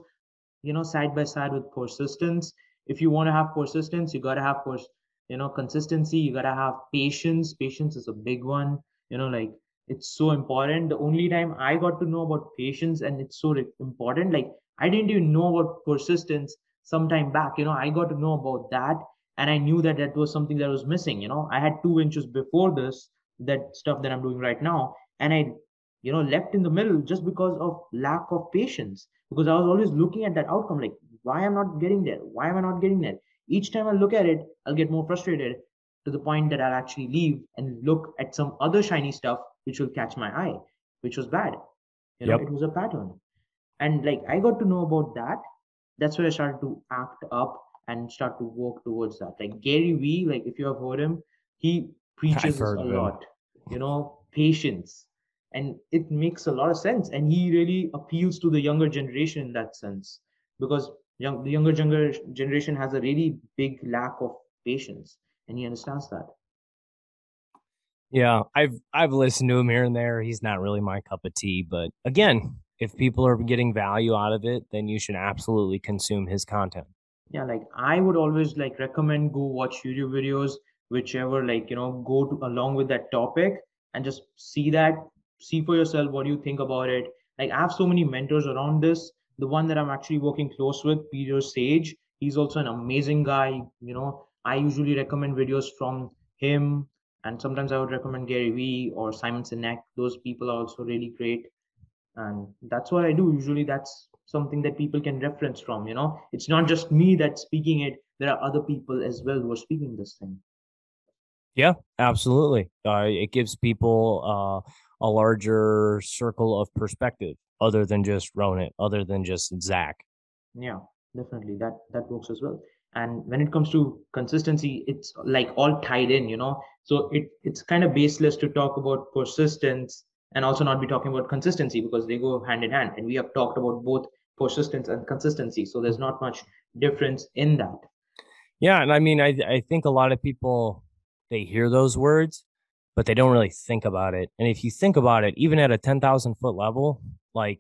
you know, side by side with persistence. If you want to have persistence, you gotta have pers- you know, consistency, you gotta have patience. Patience is a big one. You know, like it's so important. The only time I got to know about patience and it's so important, like I didn't even know about persistence sometime back. You know, I got to know about that and I knew that that was something that was missing. You know, I had two inches before this, that stuff that I'm doing right now, and I you know left in the middle just because of lack of patience because i was always looking at that outcome like why am i'm not getting there? Why am i not getting there? Each time i look at it i'll get more frustrated to the point that i'll actually leave and look at some other shiny stuff which will catch my eye which was bad. You know Yep. it was a pattern. And like i got to know about that. That's where i started to act up and start to work towards that. Like gary vee like if you have heard him he preaches a lot. You know patience and it makes a lot of sense. And he really appeals to the younger generation in that sense. Because young, the younger gener- generation has a really big lack of patience. And he understands that. Yeah, I've I've listened to him here and there. He's not really my cup of tea, but again, if people are getting value out of it, then you should absolutely consume his content. yeah like i would always like recommend go watch youtube videos whichever like you know go to along with that topic and just see that see for yourself what you think about it. Like i have so many mentors around this. The one that i'm actually working close with peter sage he's also an amazing guy. You know i usually recommend videos from him and sometimes i would recommend gary vee or simon sinek. Those people are also really great and that's what i do. Usually that's something that people can reference from you know? It's not just me that's speaking it. There are other people as well who are speaking this thing. Yeah, absolutely. Uh, it gives people uh, a larger circle of perspective, other than just Ronit, other than just Zach. yeah definitely. That that works as well. And when it comes to consistency it's like all tied in you know? So it it's kind of baseless to talk about persistence and also not be talking about consistency because they go hand in hand. And we have talked about both persistence and consistency so there's not much difference in that. Yeah and i mean i i think a lot of people they hear those words but they don't really think about it and if you think about it even at a 10,000 foot level like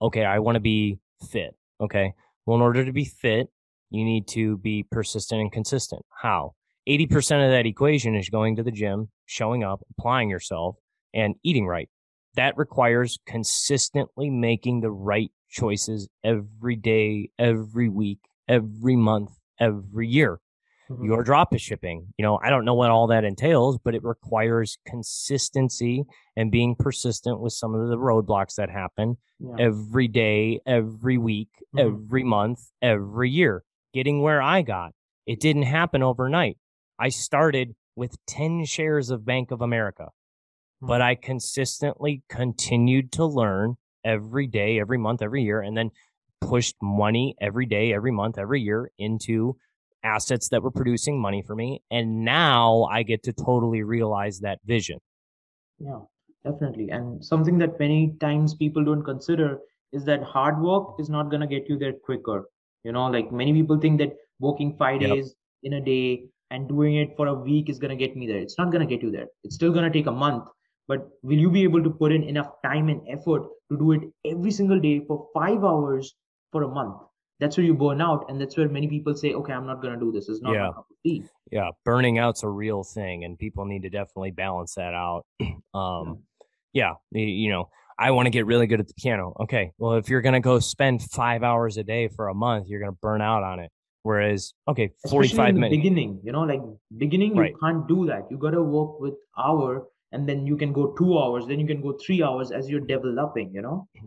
okay i want to be fit okay well in order to be fit you need to be persistent and consistent how 80% of that equation is going to the gym showing up applying yourself and eating right. That requires consistently making the right choices every day, every week, every month, every year. Mm-hmm. Your drop is shipping. You know, I don't know what all that entails, but it requires consistency and being persistent with some of the roadblocks that happen yeah. every day, every week, mm-hmm. every month, every year. Getting where I got. It didn't happen overnight. I started with 10 shares of Bank of America but I consistently continued to learn every day, every month, every year, and then pushed money every day, every month, every year into assets that were producing money for me. And now I get to totally realize that vision. Yeah, definitely. And something that many times people don't consider is that hard work is not going to get you there quicker. You know, like many people think that working five yep. days in a day and doing it for a week is going to get me there. It's not going to get you there. It's still going to take a month but will you be able to put in enough time and effort to do it every single day for five hours for a month that's where you burn out and that's where many people say okay i'm not going to do this it's not yeah. yeah burning out's a real thing and people need to definitely balance that out um yeah, yeah you know I want to get really good at the piano. Okay. Well, if you're going to go spend five hours a day for a month, you're going to burn out on it. Whereas, okay, 45 minutes. Beginning, you know, like beginning, you right. can't do that. You got to work with hour and then you can go two hours then you can go three hours as you're developing you know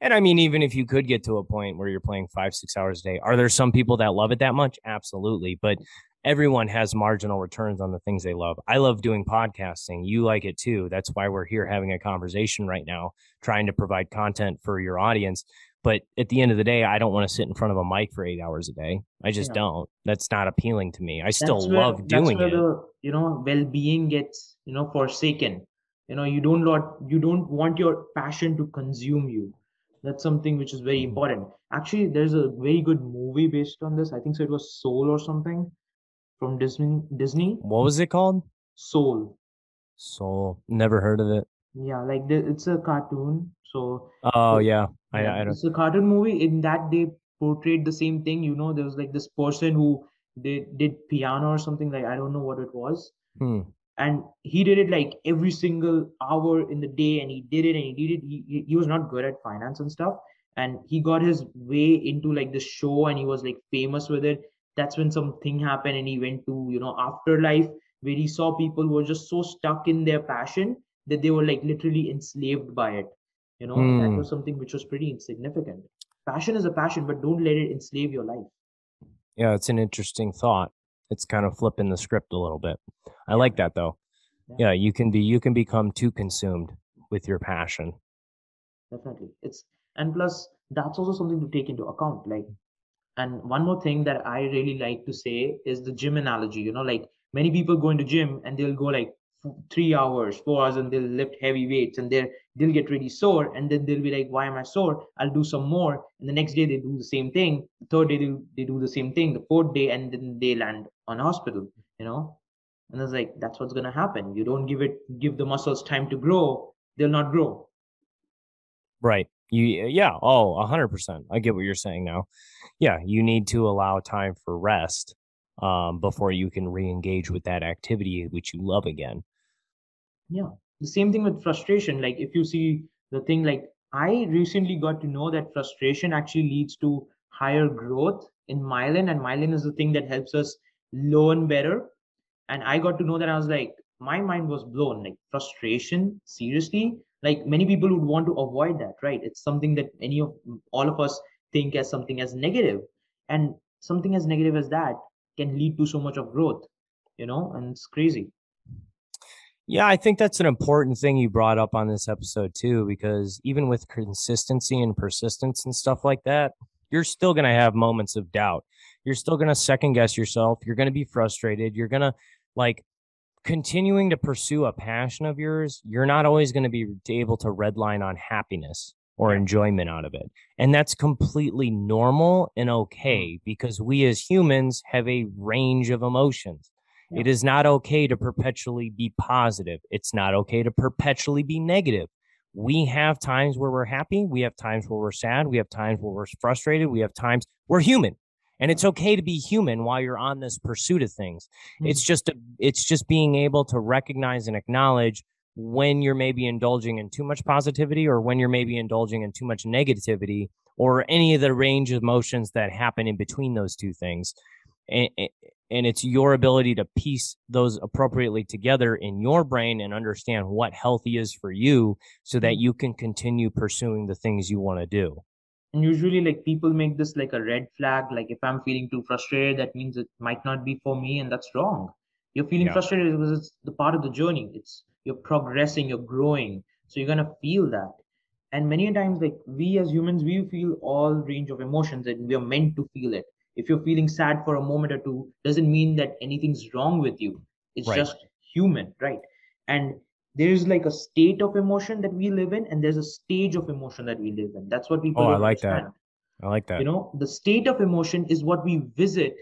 and i mean even if you could get to a point where you're playing five six hours a day are there some people that love it that much absolutely but everyone has marginal returns on the things they love i love doing podcasting you like it too that's why we're here having a conversation right now trying to provide content for your audience but at the end of the day, I don't want to sit in front of a mic for eight hours a day. I just yeah. don't. That's not appealing to me. I still where, love doing it. The, you know, well-being gets you know forsaken. You know, you don't lot you don't want your passion to consume you. That's something which is very mm-hmm. important. Actually, there's a very good movie based on this. I think so. It was Soul or something from Disney. Disney. What was it called? Soul. Soul. Never heard of it. Yeah, like it's a cartoon. So. Oh yeah, I, I don't. It's a cartoon movie. In that they portrayed the same thing. You know, there was like this person who did did piano or something like I don't know what it was. Hmm. And he did it like every single hour in the day, and he did it, and he did it. He he was not good at finance and stuff, and he got his way into like the show, and he was like famous with it. That's when something happened, and he went to you know afterlife where he saw people who were just so stuck in their passion that they were like literally enslaved by it you know mm. that hmm. was something which was pretty insignificant passion is a passion but don't let it enslave your life yeah it's an interesting thought it's kind of flipping the script a little bit. I like that though. Yeah. yeah you can be you can become too consumed with your passion. Definitely. It's and plus that's also something to take into account like and one more thing that i really like to say is the gym analogy you know like many people go into gym and they'll go like three hours, four hours, and they'll lift heavy weights and they'll get really sore. And then they'll be like, Why am I sore? I'll do some more. And the next day they do the same thing. The third day they, do, they do the same thing. The fourth day, and then they land on hospital, you know? And it's like that's what's gonna happen. You don't give it give the muscles time to grow, they'll not grow. Right. You yeah, Oh, a hundred percent. I get what you're saying now. Yeah, you need to allow time for rest um, before you can re-engage with that activity which you love again yeah. The same thing with frustration. Like if you see the thing like i recently got to know that frustration actually leads to higher growth in myelin and myelin is the thing that helps us learn better. And i got to know that i was like my mind was blown like frustration seriously? Like many people would want to avoid that right? It's something that any of all of us think as something as negative. And something as negative as that can lead to so much of growth you know? And it's crazy yeah i think that's an important thing you brought up on this episode too because even with consistency and persistence and stuff like that you're still going to have moments of doubt you're still going to second guess yourself. You're going to be frustrated. You're going to like continuing to pursue a passion of yours. You're not always going to be able to redline on happiness or enjoyment out of it. And that's completely normal and Mm. okay because we as humans have a range of emotions. It is not okay to perpetually be positive. It's not okay to perpetually be negative. We have times where we're happy. We have times where we're sad. We have times where we're frustrated. We have times we're human. And it's okay to be human while you're on this pursuit of things. It's hmm. just a, it's just being able to recognize and acknowledge when you're maybe indulging in too much positivity or when you're maybe indulging in too much negativity or any of the range of emotions that happen in between those two things. And, and it's your ability to piece those appropriately together in your brain and understand what healthy is for you so that mm-hmm. you can continue pursuing the things you want to do. and usually like people make this like a red flag like if i'm feeling too frustrated that means it might not be for me and that's wrong. You're feeling Yeah. frustrated because it's the part of the journey. It's you're progressing you're growing. So you're going to feel that. And many times like we as humans we feel all range of emotions and we are meant to feel it if you're feeling sad for a moment or two doesn't mean that anything's wrong with you it's Right. just human right and there's like a state of emotion that we live in and there's a stage of emotion that we live in that's what people Oh, I like that. I like that. you know the state of emotion is what we visit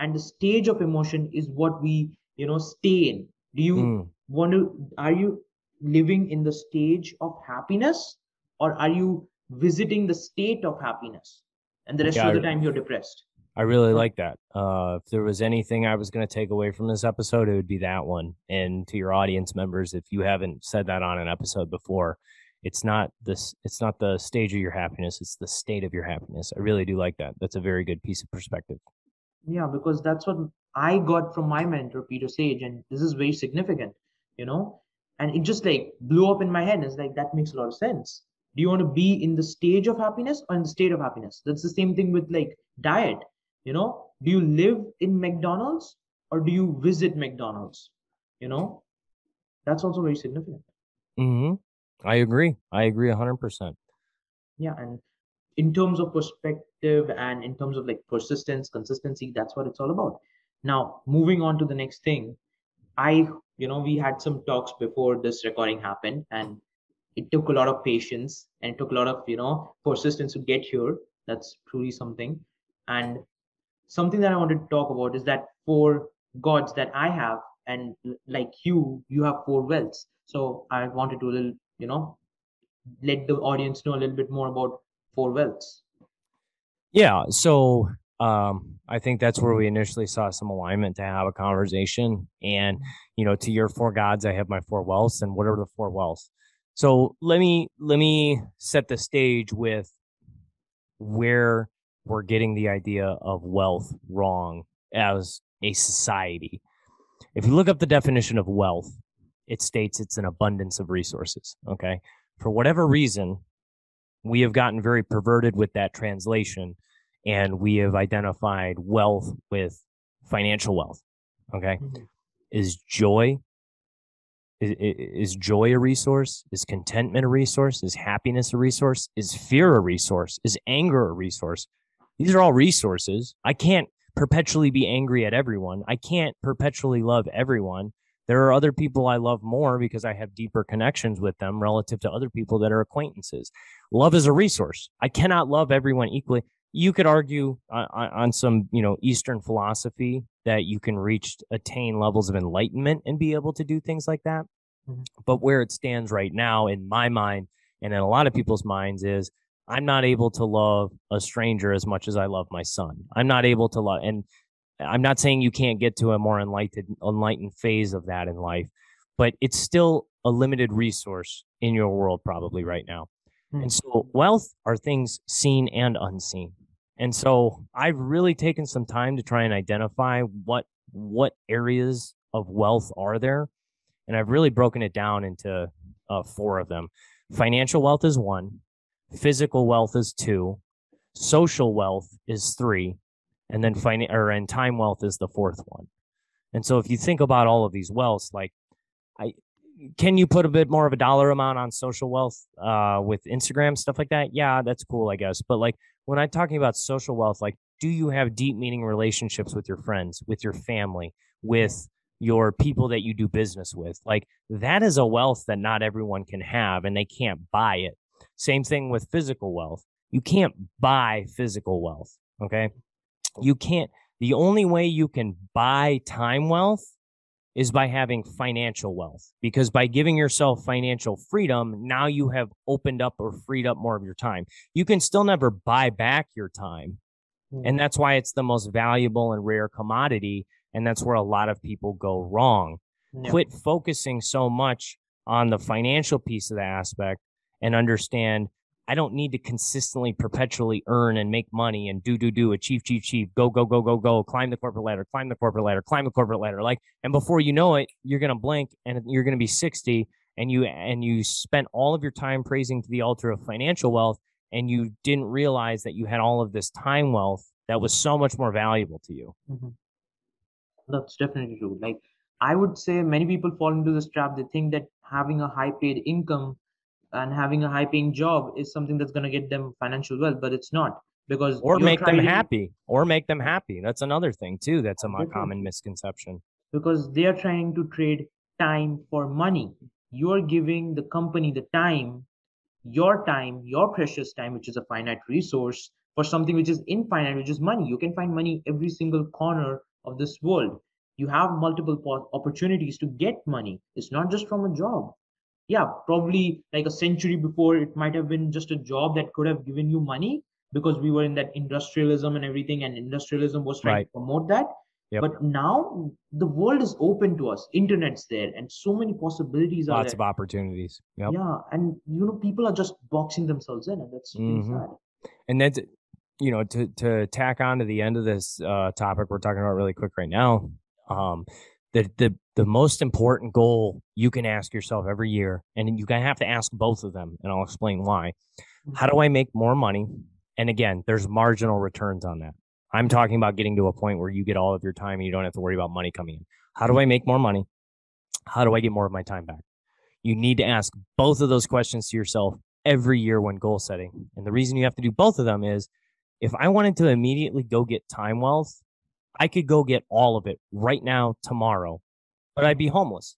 and the stage of emotion is what we you know stay in do you Mm. want to are you living in the stage of happiness or are you visiting the state of happiness and the rest Yeah, of the time you're depressed I really like that. Uh, if there was anything I was going to take away from this episode, it would be that one. And to your audience members, if you haven't said that on an episode before, it's not this. It's not the stage of your happiness. It's the state of your happiness. I really do like that. That's a very good piece of perspective. yeah because that's what i got from my mentor peter sage and this is very significant you know and it just like blew up in my head it's like that makes a lot of sense do you want to be in the stage of happiness or in the state of happiness that's the same thing with like diet you know do you live in mcdonald's or do you visit mcdonald's? You know that's also very significant. Hmm I agree. I agree hundred percent. yeah and in terms of perspective and in terms of like persistence consistency that's what it's all about. Now moving on to the next thing i you know we had some talks before this recording happened and it took a lot of patience and it took a lot of you know persistence to get here. That's truly something. And something that i wanted to talk about is that four gods that i have and like you you have four wealths so i wanted to you know let the audience know a little bit more about four wealths Yeah. So um, I think that's where we initially saw some alignment to have a conversation. And, you know, to your four gods, I have my four wealths. And what are the four wealths? So let me let me set the stage with where we're getting the idea of wealth wrong as a society. If you look up the definition of wealth, it states it's an abundance of resources. Okay. For whatever reason, we have gotten very perverted with that translation and we have identified wealth with financial wealth. Okay. Mhm. Is joy is, is joy a resource? Is contentment a resource? Is happiness a resource? Is fear a resource? Is anger a resource? These are all resources. I can't perpetually be angry at everyone. I can't perpetually love everyone. There are other people I love more because I have deeper connections with them relative to other people that are acquaintances. Love is a resource. I cannot love everyone equally. You could argue on, on some, you know, Eastern philosophy that you can reach, attain levels of enlightenment and be able to do things like that. Mhm. But where it stands right now, in my mind, and in a lot of people's minds, is I'm not able to love a stranger as much as I love my son. I'm not able to love, and I'm not saying you can't get to a more enlightened, enlightened phase of that in life, but it's still a limited resource in your world probably right now. Hmm. And so wealth are things seen and unseen. And so I've really taken some time to try and identify what what areas of wealth are there, and I've really broken it down into uh, four of them. Financial wealth is one, physical wealth is two, social wealth is three, and then fin- or and time wealth is the fourth one. And so if you think about all of these wealths, like I can you put a bit more of a dollar amount on social wealth uh with Instagram stuff like that? Yeah, that's cool, I guess. But like when I'm talking about social wealth, like do you have deep meaning relationships with your friends, with your family, with your people that you do business with? Like that is a wealth that not everyone can have and they can't buy it. Same thing with physical wealth. You can't buy physical wealth. Okay. You can't, the only way you can buy time wealth is by having financial wealth because by giving yourself financial freedom, now you have opened up or freed up more of your time. You can still never buy back your time. Mm-hmm. And that's why it's the most valuable and rare commodity. And that's where a lot of people go wrong. Quit focusing so much on the financial piece of the aspect and understand I don't need to consistently, perpetually earn and make money and do, do, do, achieve, achieve, achieve, go, go, go, go, go, climb the corporate ladder, climb the corporate ladder, climb the corporate ladder. Like, and before you know it, you're going to blink and you're going to be 60 and you, and you spent all of your time praising to the altar of financial wealth and you didn't realize that you had all of this time wealth that was so much more valuable to you. Mm-hmm. That's definitely true. Like, I would say many people fall into this trap. They think that having a high paid income and having a high paying job is something that's going to get them financial wealth but it's not because or make them happy or make them happy. That's another thing too that's a common misconception. Because they are trying to trade time for money. You're giving the company the time your time your precious time which is a finite resource for something which is infinite which is money. You can find money every single corner of this world. You have multiple opportunities to get money. It's not just from a job yeah probably like a century before it might have been just a job that could have given you money because we were in that industrialism and everything and industrialism was trying right. to promote that yep. but now the world is open to us internet's there and so many possibilities lots are lots of opportunities yep. yeah and you know people are just boxing themselves in and that's mm-hmm. sad and that's you know to to tack on to the end of this uh topic we're talking about really quick right now um the the the most important goal you can ask yourself every year, and you have to ask both of them, and I'll explain why. How do mm-hmm. I make more money? And again, there's marginal returns on that. I'm talking about getting to a point where you get all of your time and you don't have to worry about money coming in. How do I make more money? How do I get more of my time back? You need to ask both of those questions to yourself every year when goal setting. And the reason you have to do both of them is if I wanted to immediately go get time wealth, I could go get all of it right now, tomorrow, but I'd be homeless.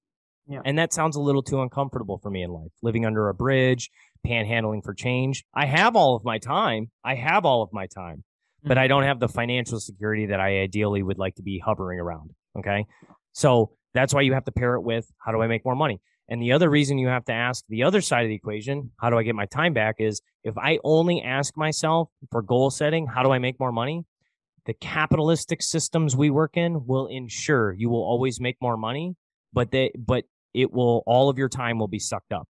Yeah. And that sounds a little too uncomfortable for me in life, living under a bridge, panhandling for change. I have all of my time. I have all of my time, mm-hmm. but I don't have the financial security that I ideally would like to be hovering around. Okay. So that's why you have to pair it with how do I make more money? And the other reason you have to ask the other side of the equation, how do I get my time back, is if I only ask myself for goal setting, how do I make more money? The capitalistic systems we work in will ensure you will always make more money, but they but it will all of your time will be sucked up.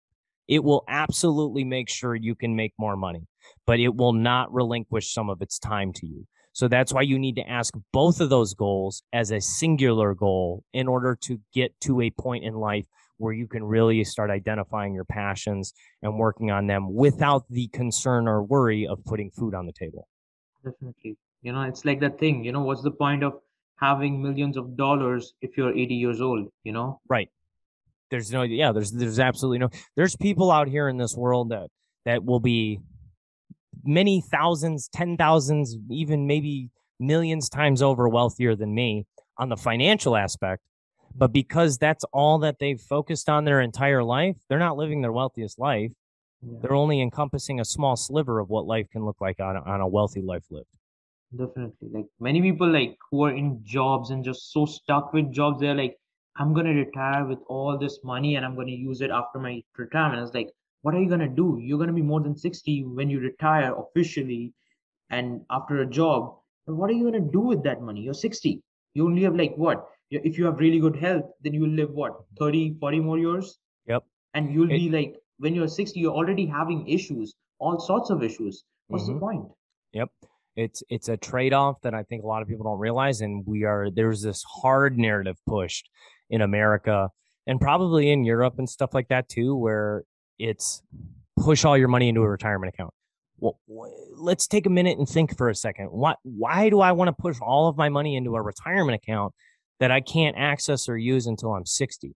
It will absolutely make sure you can make more money, but it will not relinquish some of its time to you. So that's why you need to ask both of those goals as a singular goal in order to get to a point in life where you can really start identifying your passions and working on them without the concern or worry of putting food on the table. Definitely you know it's like that thing you know what's the point of having millions of dollars if you're 80 years old you know? Right. There's no yeah there's there's absolutely no there's people out here in this world that that will be many thousands ten thousands even maybe millions times over wealthier than me on the financial aspect but because that's all that they've focused on their entire life they're not living their wealthiest life. Yeah. they're only encompassing a small sliver of what life can look like on, on a wealthy life lived definitely. Like many people like who are in jobs and just so stuck with jobs they're like i'm gonna retire with all this money and i'm gonna use it after my retirement. It's like what are you gonna do? You're gonna be more than 60 when you retire officially and after a job. And what are you gonna do with that money? You're 60 you only have like what? If you have really good health then you will live what 30 40 more years? Yep. And you'll it, be like when you're 60 you're already having issues all sorts of issues. What's mm-hmm. the point? Yep it's it's a trade-off that I think a lot of people don't realize and we are there's this hard narrative pushed in America and probably in Europe and stuff like that too where it's push all your money into a retirement account. Well, let's take a minute and think for a second. Why why do I want to push all of my money into a retirement account that I can't access or use until I'm 60?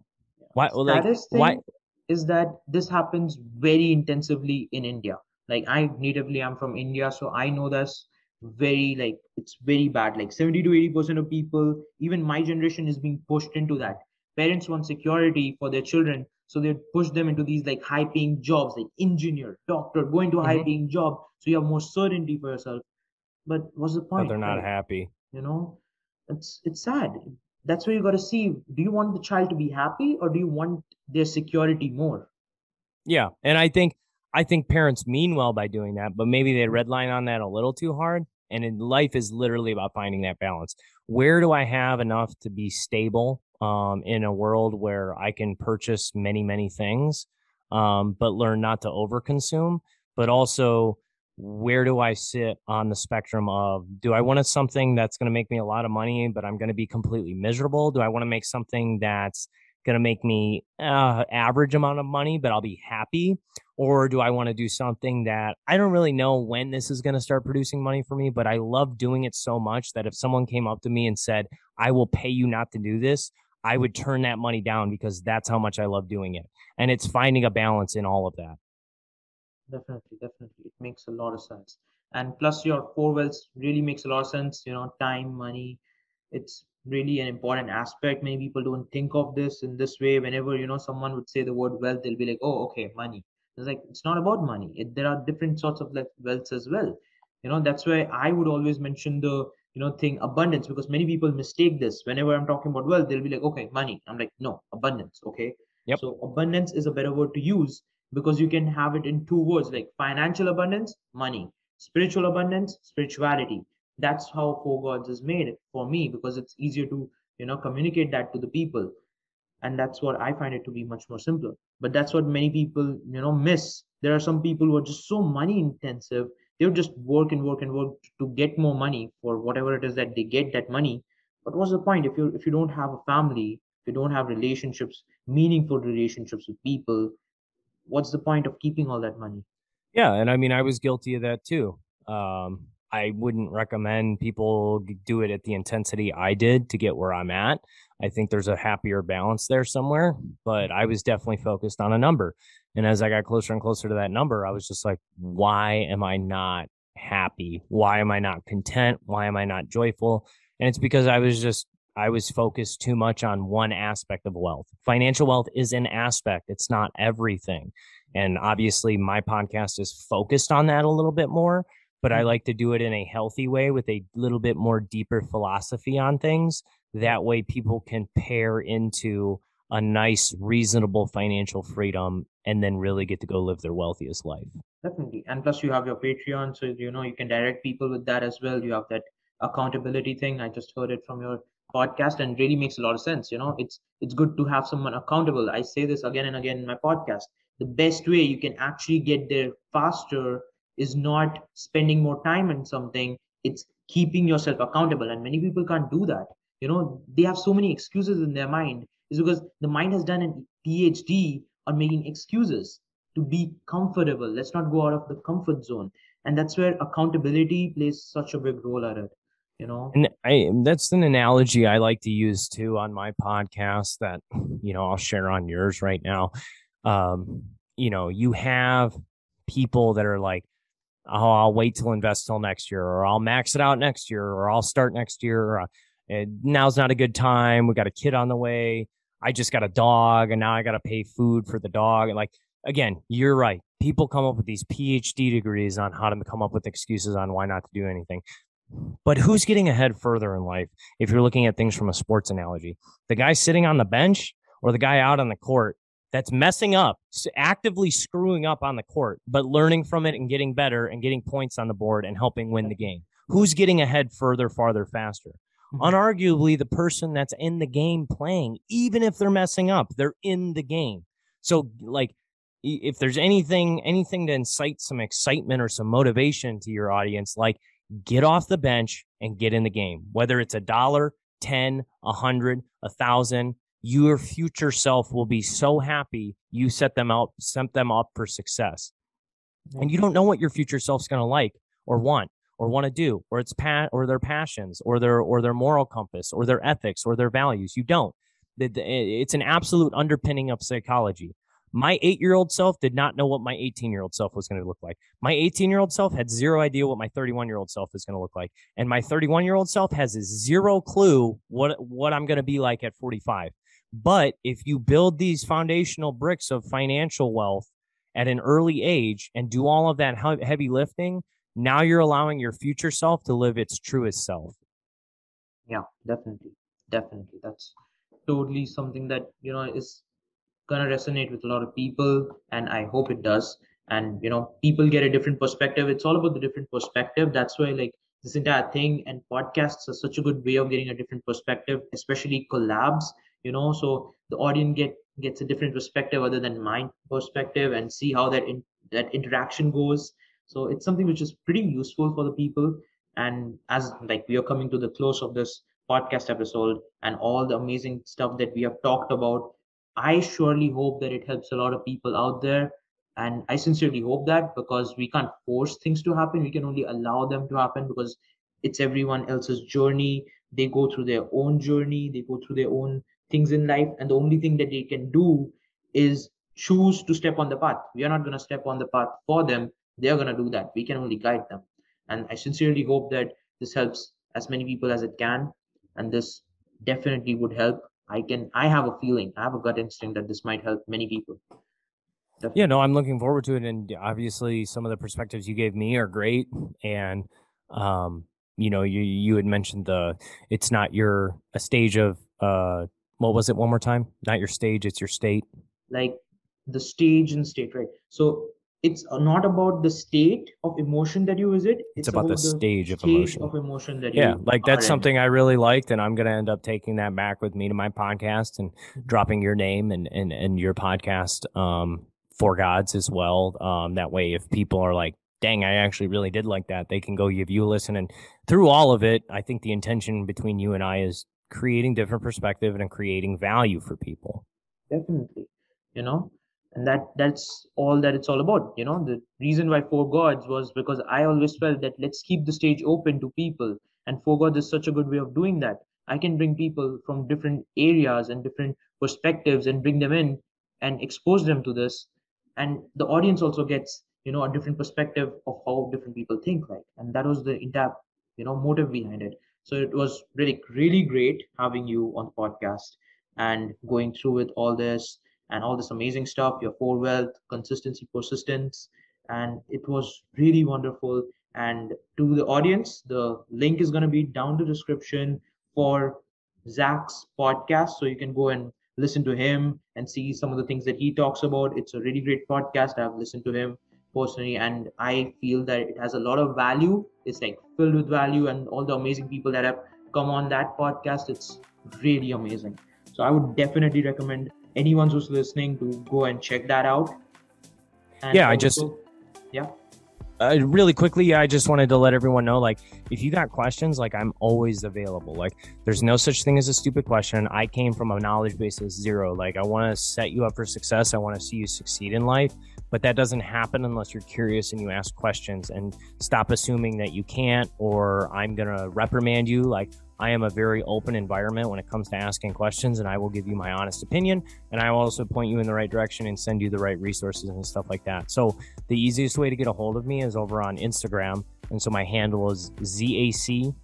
Why like, why is that this happens very intensively in India. Like I natively I'm from India so I know this very like it's very bad. Like 70 to 80 percent of people even my generation is being pushed into that. Parents want security for their children so they push them into these like high paying jobs like engineer doctor go into a mm-hmm. high paying job so you have more certainty for yourself. But what's the point but they're not right? happy. You know? It's it's sad. That's where you got to see do you want the child to be happy or do you want their security more? Yeah and i think i think parents mean well by doing that but maybe they redline on that a little too hard and in life is literally about finding that balance. Where do i have enough to be stable um, in a world where i can purchase many many things um, but learn not to overconsume? But also where do I sit on the spectrum of do I want something that's going to make me a lot of money, but I'm going to be completely miserable? Do I want to make something that's going to make me uh, average amount of money, but I'll be happy? Or do I want to do something that I don't really know when this is going to start producing money for me, but I love doing it so much that if someone came up to me and said, I will pay you not to do this, I would turn that money down because that's how much I love doing it. And it's finding a balance in all of that definitely definitely it makes a lot of sense and plus your four wells really makes a lot of sense you know time money it's really an important aspect. Many people don't think of this in this way. Whenever you know someone would say the word wealth they'll be like oh okay money. It's like it's not about money. It, there are different sorts of like wealths as well. You know that's why i would always mention the you know thing abundance because many people mistake this. Whenever i'm talking about wealth they'll be like okay money. I'm like no abundance okay? Yep. so abundance is a better word to use because you can have it in two words like financial abundance, money, spiritual abundance, spirituality. That's how Four Gods is made for me because it's easier to, you know, communicate that to the people. And that's what I find it to be much more simpler. But that's what many people, you know, miss. There are some people who are just so money intensive. They'll just work and work and work to get more money for whatever it is that they get that money. But what's the point if you if you don't have a family, if you don't have relationships, meaningful relationships with people, what's the point of keeping all that money yeah and i mean i was guilty of that too um, i wouldn't recommend people do it at the intensity i did to get where i'm at. I think there's a happier balance there somewhere but i was definitely focused on a number. And as i got closer and closer to that number i was just like why am i not happy? Why am i not content? Why am i not joyful? And it's because i was just I was focused too much on one aspect of wealth. Financial wealth is an aspect, it's not everything. And obviously, my podcast is focused on that a little bit more, but I mm-hmm. like to do it in a healthy way with a little bit more deeper philosophy on things. That way, people can pair into a nice, reasonable financial freedom and then really get to go live their wealthiest life. Definitely. And plus, you have your Patreon. So, you know, you can direct people with that as well. You have that accountability thing. I just heard it from your podcast and really makes a lot of sense you know it's it's good to have someone accountable i say this again and again in my podcast the best way you can actually get there faster is not spending more time on something it's keeping yourself accountable. And many people can't do that. You know they have so many excuses in their mind. Is because the mind has done a phd on making excuses to be comfortable. Let's not go out of the comfort zone. And that's where accountability plays such a big role at it you know? And i that's an analogy i like to use too on my podcast that you know i'll share on yours right now. Um you know you have people that are like oh i'll wait till invest till next year or i'll max it out next year or i'll start next year or, uh, now's not a good time we got a kid on the way i just got a dog and now i got to pay food for the dog like again you're right people come up with these phd degrees on how to come up with excuses on why not to do anything but who's getting ahead further in life if you're looking at things from a sports analogy? The guy sitting on the bench or the guy out on the court that's messing up, actively screwing up on the court, but learning from it and getting better and getting points on the board and helping win the game? Who's getting ahead further, farther, faster? Mm-hmm. Unarguably, the person that's in the game playing, even if they're messing up, they're in the game. So, like, if there's anything, anything to incite some excitement or some motivation to your audience, like get off the bench and get in the game. Whether it's a dollar, 10, a hundred, a thousand, your future self will be so happy you set them out, set them up for success. And you don't know what your future self's going to like or want or want to do or it's pa- or their passions or their or their moral compass or their ethics or their values. You don't. It's an absolute underpinning of psychology. My eight year old self did not know what my 18 year old self was going to look like. My 18 year old self had zero idea what my 31 year old self is going to look like. And my 31 year old self has zero clue what, what I'm going to be like at 45. But if you build these foundational bricks of financial wealth at an early age and do all of that heavy lifting, now you're allowing your future self to live its truest self. Yeah, definitely. Definitely. That's totally something that, you know, is gonna resonate with a lot of people and i hope it does and you know people get a different perspective it's all about the different perspective that's why like this entire thing and podcasts are such a good way of getting a different perspective especially collabs you know so the audience get gets a different perspective other than my perspective and see how that in, that interaction goes so it's something which is pretty useful for the people and as like we are coming to the close of this podcast episode and all the amazing stuff that we have talked about I surely hope that it helps a lot of people out there. And I sincerely hope that because we can't force things to happen, we can only allow them to happen because it's everyone else's journey. They go through their own journey, they go through their own things in life. And the only thing that they can do is choose to step on the path. We are not going to step on the path for them. They're going to do that. We can only guide them. And I sincerely hope that this helps as many people as it can. And this definitely would help I can I have a feeling, I have a gut instinct that this might help many people. Definitely. Yeah, no, I'm looking forward to it, and obviously some of the perspectives you gave me are great, and um, you know, you you had mentioned the it's not your a stage of uh, what was it one more time? Not your stage, it's your state. Like the stage and state, right? So it's not about the state of emotion that you visit it's, it's about, about, the, stage, of emotion of emotion that yeah like that's something in. i really liked and i'm going to end up taking that back with me to my podcast and mm-hmm. dropping your name and and, and your podcast um four gods as well um that way if people are like dang i actually really did like that they can go give you a listen and through all of it i think the intention between you and i is creating different perspective and creating value for people. Definitely you know and that that's all that it's all about you know. The reason why four gods was because i always felt that let's keep the stage open to people and four gods is such a good way of doing that. I can bring people from different areas and different perspectives and bring them in and expose them to this and the audience also gets you know a different perspective of how different people think like and that was the entire you know motive behind it so it was really really great having you on the podcast and going through with all this and all this amazing stuff your four wealth consistency persistence. And it was really wonderful. And to the audience the link is going to be down the description for zach's podcast. So you can go and listen to him and see some of the things that he talks about. It's a really great podcast. I've listened to him personally and i feel that it has a lot of value it's like filled with value and all the amazing people that have come on that podcast it's really amazing so i would definitely recommend anyone who's listening to go and check that out. And yeah, also, I just yeah. Uh, really quickly, I just wanted to let everyone know, like, if you got questions, like, I'm always available. Like, there's no such thing as a stupid question. I came from a knowledge base of zero. Like, I want to set you up for success. I want to see you succeed in life, but that doesn't happen unless you're curious and you ask questions and stop assuming that you can't or I'm gonna reprimand you. Like, I am a very open environment when it comes to asking questions, and I will give you my honest opinion. And I will also point you in the right direction and send you the right resources and stuff like that. So, the easiest way to get a hold of me is over on Instagram. And so, my handle is Z A C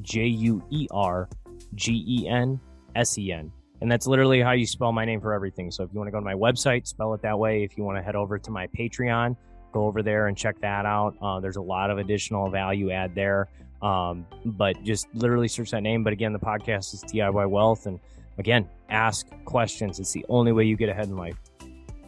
J U E R G E N S E N. And that's literally how you spell my name for everything. So, if you want to go to my website, spell it that way. If you want to head over to my Patreon, go over there and check that out. Uh, there's a lot of additional value add there. Um, but just literally search that name. But again, the podcast is DIY Wealth. And again, ask questions. It's the only way you get ahead in life.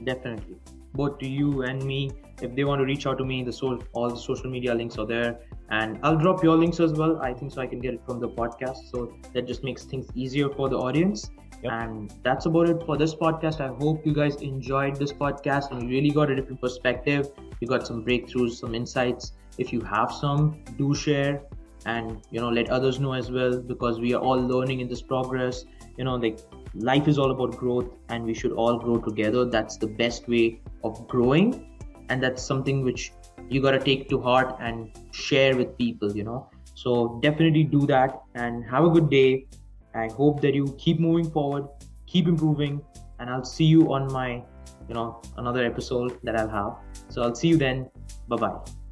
Definitely. Both to you and me. If they want to reach out to me, the so all the social media links are there. And I'll drop your links as well. I think so I can get it from the podcast. So that just makes things easier for the audience. Yep. And that's about it for this podcast. I hope you guys enjoyed this podcast and you really got a different perspective. You got some breakthroughs, some insights. If you have some, do share and you know let others know as well because we are all learning in this progress you know like life is all about growth and we should all grow together that's the best way of growing and that's something which you got to take to heart and share with people you know so definitely do that and have a good day i hope that you keep moving forward keep improving and i'll see you on my you know another episode that I'll have. So I'll see you then. Bye bye.